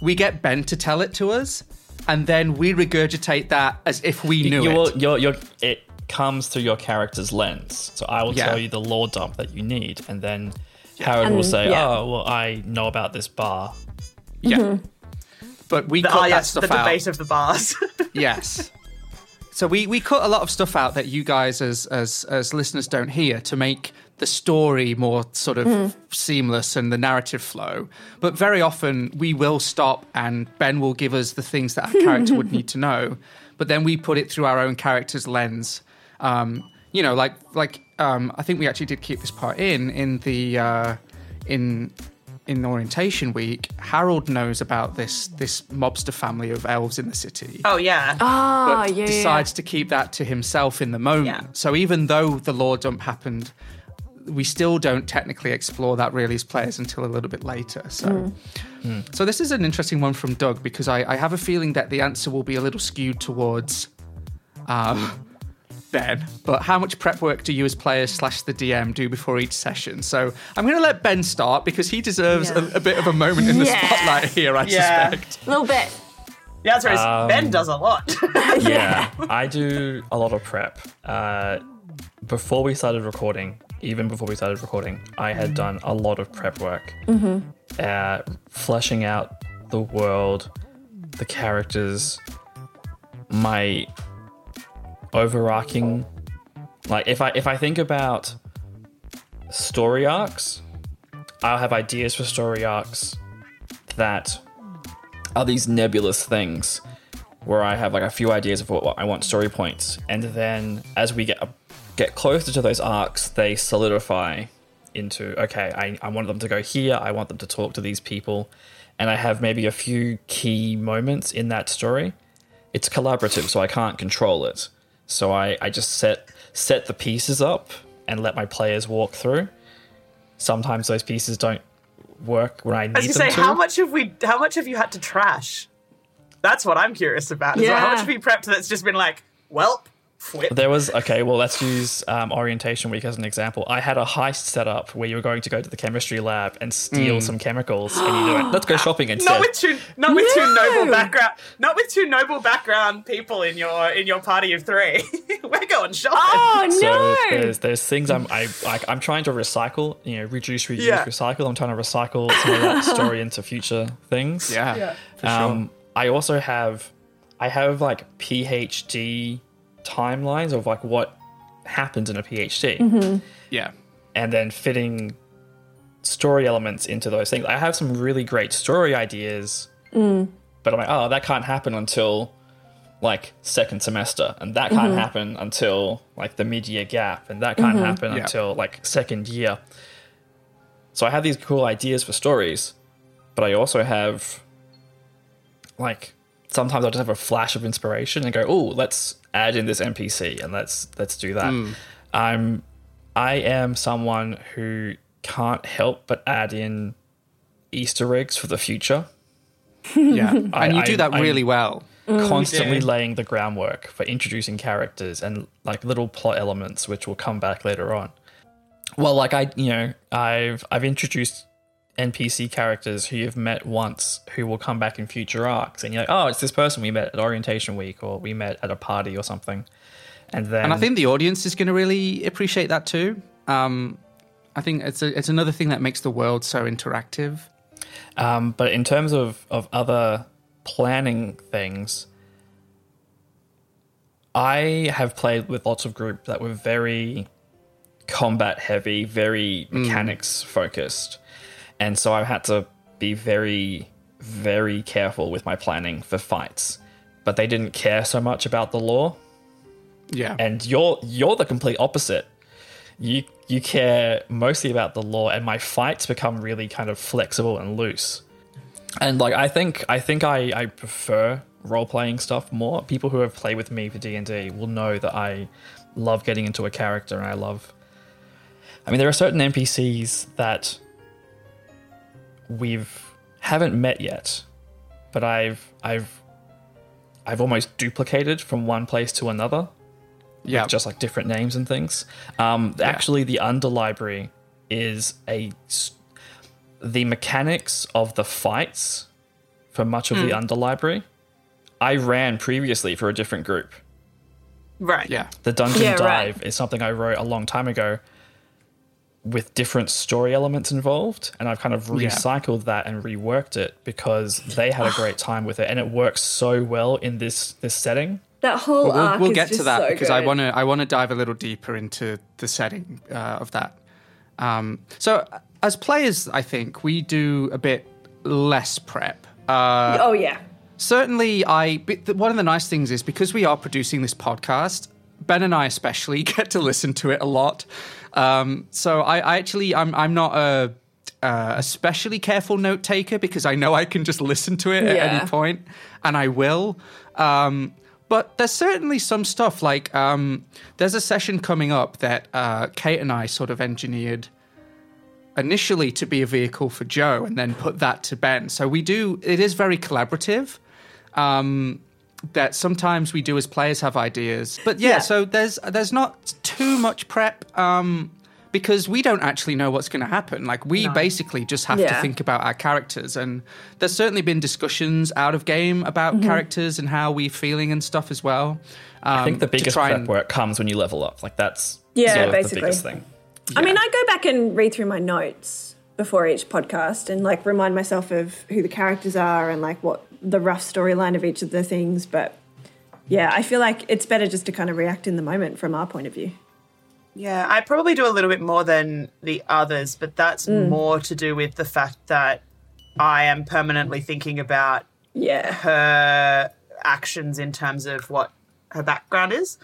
we get Ben to tell it to us, and then we regurgitate that as if we knew you it. will, your, your, it comes through your character's lens. So I will Yeah. tell you the lore dump that you need, and then Harold And- will say, yeah. "Oh, well, I know about this bar." yeah. Mm-hmm. But we The, cut oh, that yes, stuff the out. debate of the bars. Yes. So we, we cut a lot of stuff out that you guys as as as listeners don't hear to make the story more sort of mm-hmm. seamless and the narrative flow. But very often we will stop and Ben will give us the things that our character would need to know. But then we put it through our own character's lens. Um, you know, like like um, I think we actually did keep this part in in the uh, in in orientation week. Harold knows about this this mobster family of elves in the city oh yeah. Ah, but yeah, yeah, decides to keep that to himself in the moment. Yeah. So even though the lore dump happened, we still don't technically explore that really as players until a little bit later. So, so this is an interesting one from Doug because I, I have a feeling that the answer will be a little skewed towards um, Ben. But how much prep work do you as players slash the DM do before each session? So I'm going to let Ben start because he deserves Yeah. a, a bit of a moment in the Yeah. spotlight here. I Yeah. suspect. A little bit. The answer is Um, Ben does a lot. yeah, I do a lot of prep. Uh, before we started recording, even before we started recording, I had done a lot of prep work, uh, fleshing out the world, the characters, my overarching. Like if I if I think about story arcs, I'll have ideas for story arcs that are these nebulous things where I have like a few ideas of what, I want story points, and then as we get get closer to those arcs, they solidify into okay, I, I want them to go here, I want them to talk to these people, and I have maybe a few key moments in that story. It's collaborative, so I can't control it. So I, I just set set the pieces up and let my players walk through. Sometimes those pieces don't work when I need I was gonna them say, to. how much have we? How much have you had to trash? That's what I'm curious about. Is How much have you prepped that's just been like, well, flip. There was okay. Well, let's use um, orientation week as an example. I had a heist set up where you were going to go to the chemistry lab and steal some chemicals, and you do it. Let's go shopping instead. not with two, not with two noble background, not with two noble background people in your in your party of three. We're going shopping. Oh so no! there's there's things I'm I like I'm trying to recycle, you know, reduce, reuse, Yeah. recycle. I'm trying to recycle some of that story into future things. Yeah, Yeah. for sure. Um, I also have, I have like PhD timelines of like what happens in a PhD, yeah. and then fitting story elements into those things. I have some really great story ideas, but I'm like, oh, that can't happen until like second semester, and that can't mm-hmm. happen until like the mid-year gap, and that can't mm-hmm. happen Yeah. until like second year. So I have these cool ideas for stories, but I also have like sometimes I'll just have a flash of inspiration and go, oh, let's add in this NPC and let's let's do that. Hmm. I'm I am someone who can't help but add in Easter eggs for the future. Yeah, and you do I- that I- really well. Mm. constantly do. laying the groundwork for introducing characters and like little plot elements which will come back later on. Well, like I, you know, I've I've introduced NPC characters who you've met once who will come back in future arcs, and you're like, oh, it's this person we met at orientation week or we met at a party or something, and then And I think the audience is going to really appreciate that too. Um, I think it's a, it's another thing that makes the world so interactive. Um, but in terms of, of other planning things, I have played with lots of groups that were very combat heavy, very mechanics focused. And so I've had to be very, very careful with my planning for fights. But they didn't care so much about the lore. Yeah, And you're you're the complete opposite. You you care mostly about the lore, and my fights become really kind of flexible and loose. And like I think I think I, I prefer role playing stuff more. People who have played with me for D and D will know that I love getting into a character, and I love. I mean, there are certain NPCs that we've haven't met yet, but I've I've I've almost duplicated from one place to another yeah, just like different names and things. Um, Actually, the under library is a s- the mechanics of the fights for much of the under library. I ran previously for a different group. Right. yeah, The dungeon Yeah, right. dive is something I wrote a long time ago with different story elements involved and I've kind of Yeah. recycled that and reworked it because they had a great time with it and it works so well in this this setting. that whole But we'll, arc we'll is get to just that so because I want to I want to dive a little deeper into the setting uh, of that. Um, so as players, I think we do a bit less prep. Uh, Oh yeah. certainly i one of the nice things is because we are producing this podcast ben and i especially get to listen to it a lot um, so I, I actually i'm, I'm not a uh, especially careful note taker because i know i can just listen to it at any point and i will um, but there's certainly some stuff like um, there's a session coming up that uh, kate and i sort of engineered initially to be a vehicle for Joe and then put that to Ben. So we do, it is very collaborative. Um, that sometimes we do as players have ideas, but yeah, Yeah. so there's there's not too much prep um, because we don't actually know what's going to happen. Like we basically just have to think about our characters, and there's certainly been discussions out of game about characters and how we're feeling and stuff as well. Um, I think the biggest try prep and- work comes when you level up. Like that's Yeah, sort of basically. the biggest thing. I mean, I go back and read through my notes before each podcast and like remind myself of who the characters are and like what the rough storyline of each of the things. But yeah, I feel like it's better just to kind of react in the moment from our point of view. Yeah, I probably do a little bit more than the others, but that's Mm. more to do with the fact that I am permanently thinking about Yeah. her actions in terms of what her background is.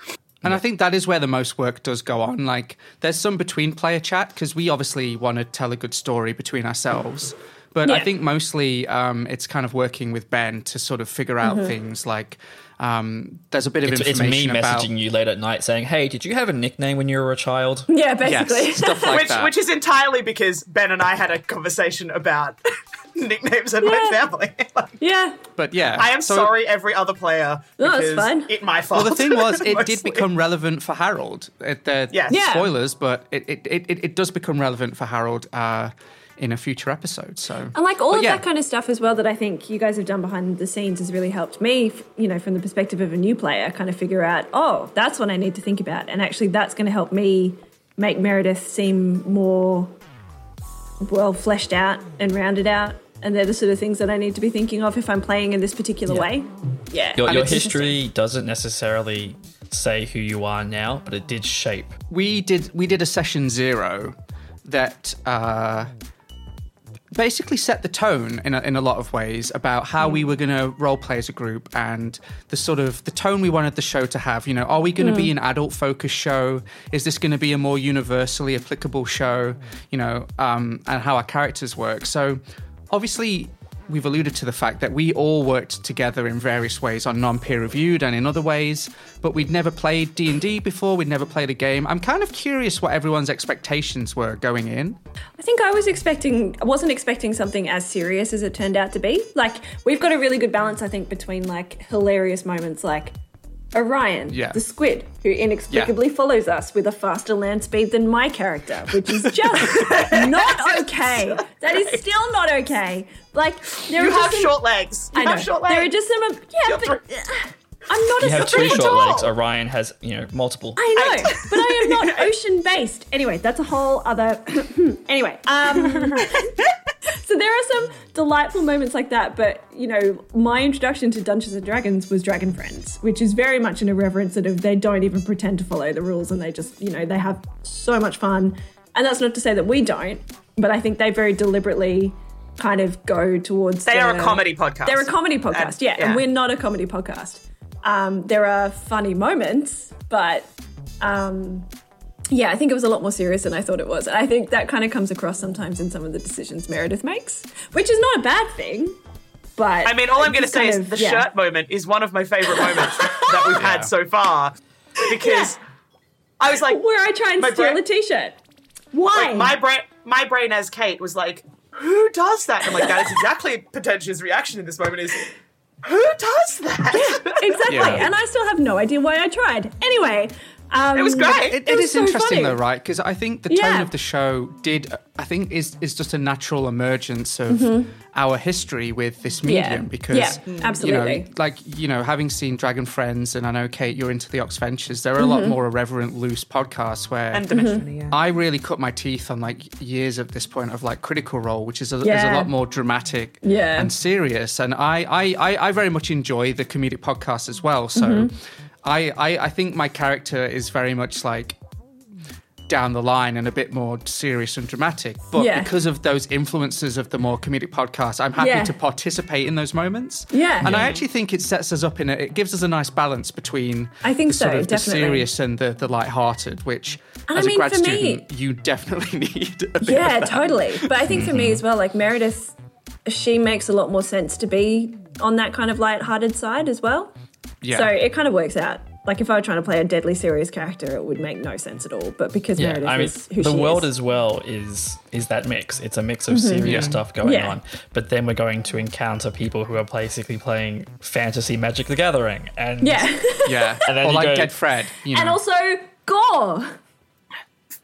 And I think that is where the most work does go on. Like, there's some between player chat because we obviously want to tell a good story between ourselves. But I think mostly um, it's kind of working with Ben to sort of figure out things like um, there's a bit of It's, it's me about messaging you late at night saying, "Hey, did you have a nickname when you were a child?" Yeah, basically. yes, stuff like which that. which is entirely because Ben and I had a conversation about nicknames in my family. Like, Yeah. But yeah, I am so- sorry, every other player. No, it's because fine. It my fault. Well, the thing was, it did become relevant for Harold. It, uh, Yes. Yeah. Spoilers, but it, it, it, it- it does become relevant for Harold uh, in a future episode. So And like all But of yeah. that kind of stuff as well that I think you guys have done behind the scenes has really helped me, you know, from the perspective of a new player, kind of figure out, oh, that's what I need to think about. And actually, that's going to help me make Meredith seem more well fleshed out and rounded out. And they're the sort of things that I need to be thinking of if I'm playing in this particular Yeah. way. Yeah. Your, your history doesn't necessarily say who you are now, but it did shape. we did we did a session zero that uh, basically set the tone in a, in a lot of ways about how we were going to role play as a group and the sort of the tone we wanted the show to have. You know are we going to be an adult focused show? Is this going to be a more universally applicable show? You know um, and how our characters work. So obviously we've alluded to the fact that we all worked together in various ways. On non-peer reviewed and in other ways but we'd never played d&d before we'd never played a game. I'm kind of curious what everyone's expectations were going in. I think I was expecting, I wasn't expecting something as serious as it turned out to be. Like, we've got a really good balance, I think, between like hilarious moments like Orion, Yeah. the squid, who inexplicably follows us with a faster land speed than my character, which is just not okay. That is still not okay. Like, there You are just have some- short legs. You I know. have short legs. There are just some, yeah, You're but uh, I'm not You a have two short tall. legs. Orion has, you know, multiple. I know, but I am not ocean based. Anyway, that's a whole other. anyway, um, so there are some delightful moments like that. But you know, my introduction to Dungeons and Dragons was Dragon Friends, which is very much an irreverent sort of. They don't even pretend to follow the rules, and they just you know they have so much fun. And that's not to say that we don't, but I think they very deliberately kind of go towards. They are a comedy podcast. they're a comedy podcast, And- yeah, yeah. and we're not a comedy podcast. Um, there are funny moments, but um, yeah, I think it was a lot more serious than I thought it was. And I think that kind of comes across sometimes in some of the decisions Meredith makes, which is not a bad thing. But I mean, all I'm going to say is of- the yeah. shirt moment is one of my favorite moments that we've Yeah. had so far because I was like, where I try and My steal bra- a t-shirt. Why? like my brain, my brain as Kate was like, who does that? I'm like, that is exactly Potentia's reaction in this moment is, who does that? Yeah, exactly, Yeah. and I still have no idea why I tried. Anyway, um, It was great. It, It it was is so interesting funny. though, right? Because I think the tone Yeah. of the show did, I think, is is just a natural emergence of our history with this medium. Because Mm-hmm. Yeah, absolutely. you know, like you know, having seen Dragon Friends, and I know Kate, you're into the Oxventures. There are a lot more irreverent, loose podcasts where and dimensionally, yeah. I really cut my teeth on like years at this point of like Critical Role, which is a, is a lot more dramatic Yeah. and serious. And I, I, I, I very much enjoy the comedic podcast as well. So Mm-hmm. I, I, I think my character is very much like down the line and a bit more serious and dramatic. But Yeah. because of those influences of the more comedic podcast, I'm happy Yeah. to participate in those moments. Yeah. And I actually think it sets us up in a, it gives us a nice balance between I think the sort so, of the serious and the, the light-hearted, which And I as mean, a grad for me- student you definitely need. A bit yeah, of that. totally. But I think for me as well, like Meredith, she makes a lot more sense to be on that kind of light-hearted side as well. Yeah. So it kind of works out. Like if I were trying to play a deadly serious character, it would make no sense at all. But because Yeah, Meredith I mean, is who the she world is, as well is is that mix. It's a mix of serious Yeah. stuff going Mm-hmm. Yeah. on, but then we're going to encounter people who are basically playing fantasy Magic the Gathering, and yeah, Yeah. And then or like go- Dead Fred. You know. and also gore.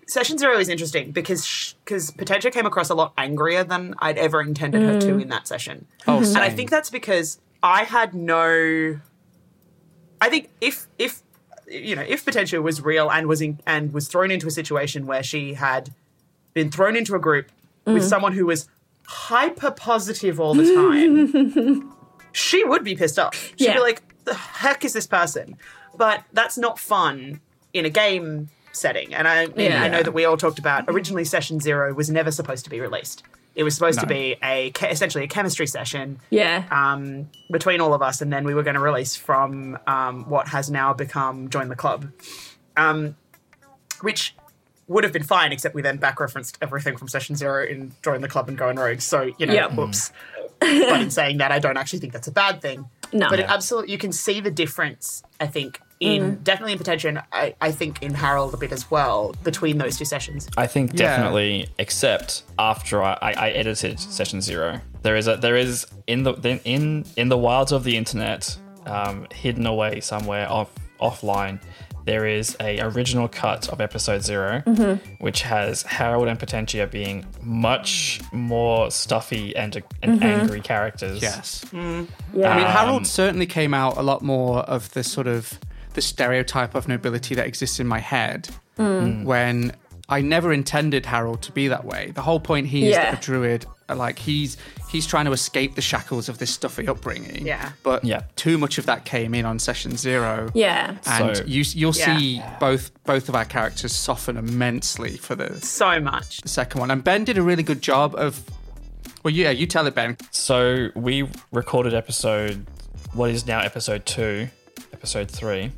Session Zero is interesting because because Potentia came across a lot angrier than I'd ever intended her Mm. to in that session. oh, And I think that's because I had no. I think if if you know if Potentia was real and was in, and was thrown into a situation where she had been thrown into a group with mm. someone who was hyper positive all the time, she would be pissed off. She'd Yeah. be like, "The heck is this person?" But that's not fun in a game setting. And I, Yeah. I know that we all talked about originally Session Zero was never supposed to be released. It was supposed to be a essentially a chemistry session Yeah, um, between all of us, and then we were going to release from um, what has now become Join the Club, um, which would have been fine, except we then back referenced everything from Session Zero in Join the Club and Going Rogue. So you know, Yep. whoops. but in saying that, I don't actually think that's a bad thing. No. but it absolutely you can see the difference. I think in definitely in Potentia, I, I think in Harold a bit as well between those two sessions. I think Yeah. definitely, except after I, I, I edited session zero. There is a there is in the in in the wilds of the internet, um, hidden away somewhere off offline. There is a original cut of episode 0 which has Harold and Potentia being much more stuffy and and angry characters. Yes. Yeah. I mean, Um, Harold certainly came out a lot more of this sort of the stereotype of nobility that exists in my head hmm. Hmm. when I never intended Harold to be that way. The whole point he is Yeah. a druid, like he's he's trying to escape the shackles of this stuffy upbringing. Yeah. But Yeah. too much of that came in on session zero. yeah. And So- you you'll Yeah. see both both of our characters soften immensely for the So much. the second one. And Ben did a really good job of well, yeah, you tell it, Ben. So we recorded episode, what is now episode two, episode three,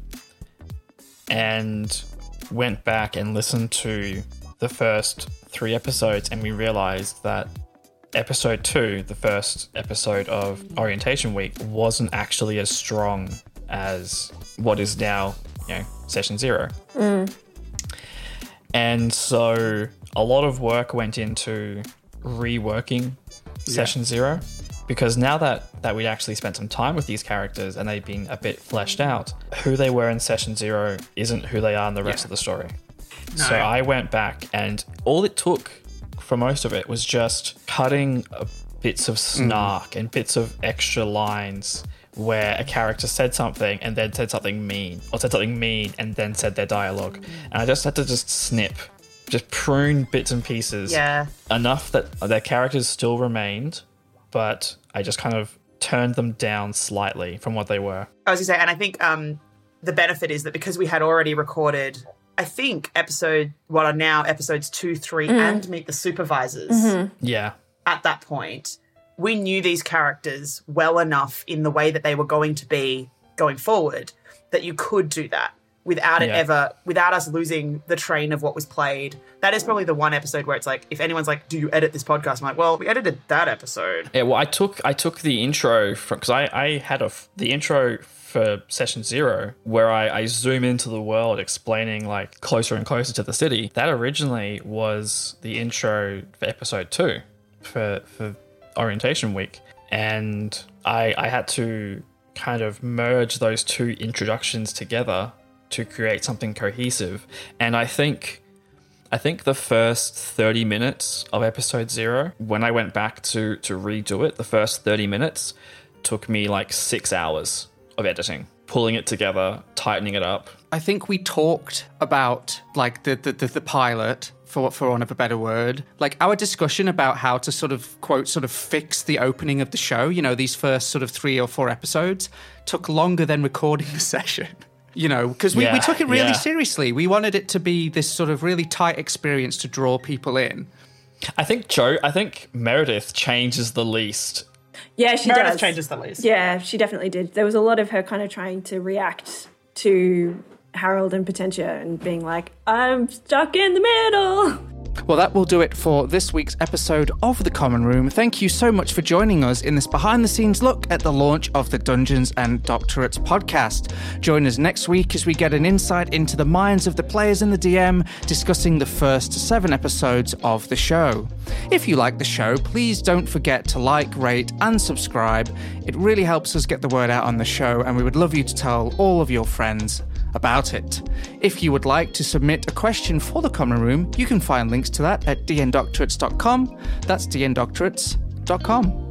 and went back and listened to the first three episodes, and we realized that episode two, the first episode of Orientation Week, wasn't actually as strong as what is now, you know, session zero. Mm. And so a lot of work went into reworking session zero because now that that we'd actually spent some time with these characters and they've been a bit fleshed out, who they were in session zero isn't who they are in the rest Yeah. of the story. So I went back and all it took for most of it was just cutting bits of mm. snark and bits of extra lines where a character said something and then said something mean or said something mean and then said their dialogue. And I just had to just snip, just prune bits and pieces Yeah. enough that their characters still remained, but I just kind of turned them down slightly from what they were. I was gonna say, and I think um, the benefit is that because we had already recorded, I think episode what are now episodes two, three, and meet the supervisors Yeah. at that point, we knew these characters well enough in the way that they were going to be going forward that you could do that without it Yeah. ever without us losing the train of what was played. That is probably the one episode where it's like, if anyone's like, "Do you edit this podcast?" I'm like, "Well, we edited that episode." Yeah, well, I took I took the intro from because I I had a the intro for session zero where I, I zoom into the world explaining like closer and closer to the city. That originally was the intro for episode two for for orientation week, and I I had to kind of merge those two introductions together to create something cohesive, and I think I think the first 30 minutes of episode zero, when I went back to, to redo it, the first 30 minutes took me like six hours of editing, pulling it together, tightening it up. I think we talked about like the the, the, the pilot for for want of a better word, like our discussion about how to sort of quote sort of fix the opening of the show. You know, these first sort of three or four episodes took longer than recording the session. You know, because we, we took it really yeah. seriously. We wanted it to be this sort of really tight experience to draw people in. I think Joe, I think Meredith changes the least. Yeah, she Meredith does. changes the least. Yeah, she definitely did. There was a lot of her kind of trying to react to Harold and Potentia and being like, I'm stuck in the middle. Well, that will do it for this week's episode of The Common Room. Thank you so much for joining us in this behind the scenes look at the launch of the Dungeons and Doctorates podcast. Join us next week as we get an insight into the minds of the players and the DM discussing the first seven episodes of the show. If you like the show, please don't forget to like, rate, and subscribe. It really helps us get the word out on the show, and we would love you to tell all of your friends about it. If you would like to submit a question for the Common Room, you can find links to that at dndoctorates.com. That's dndoctorates.com.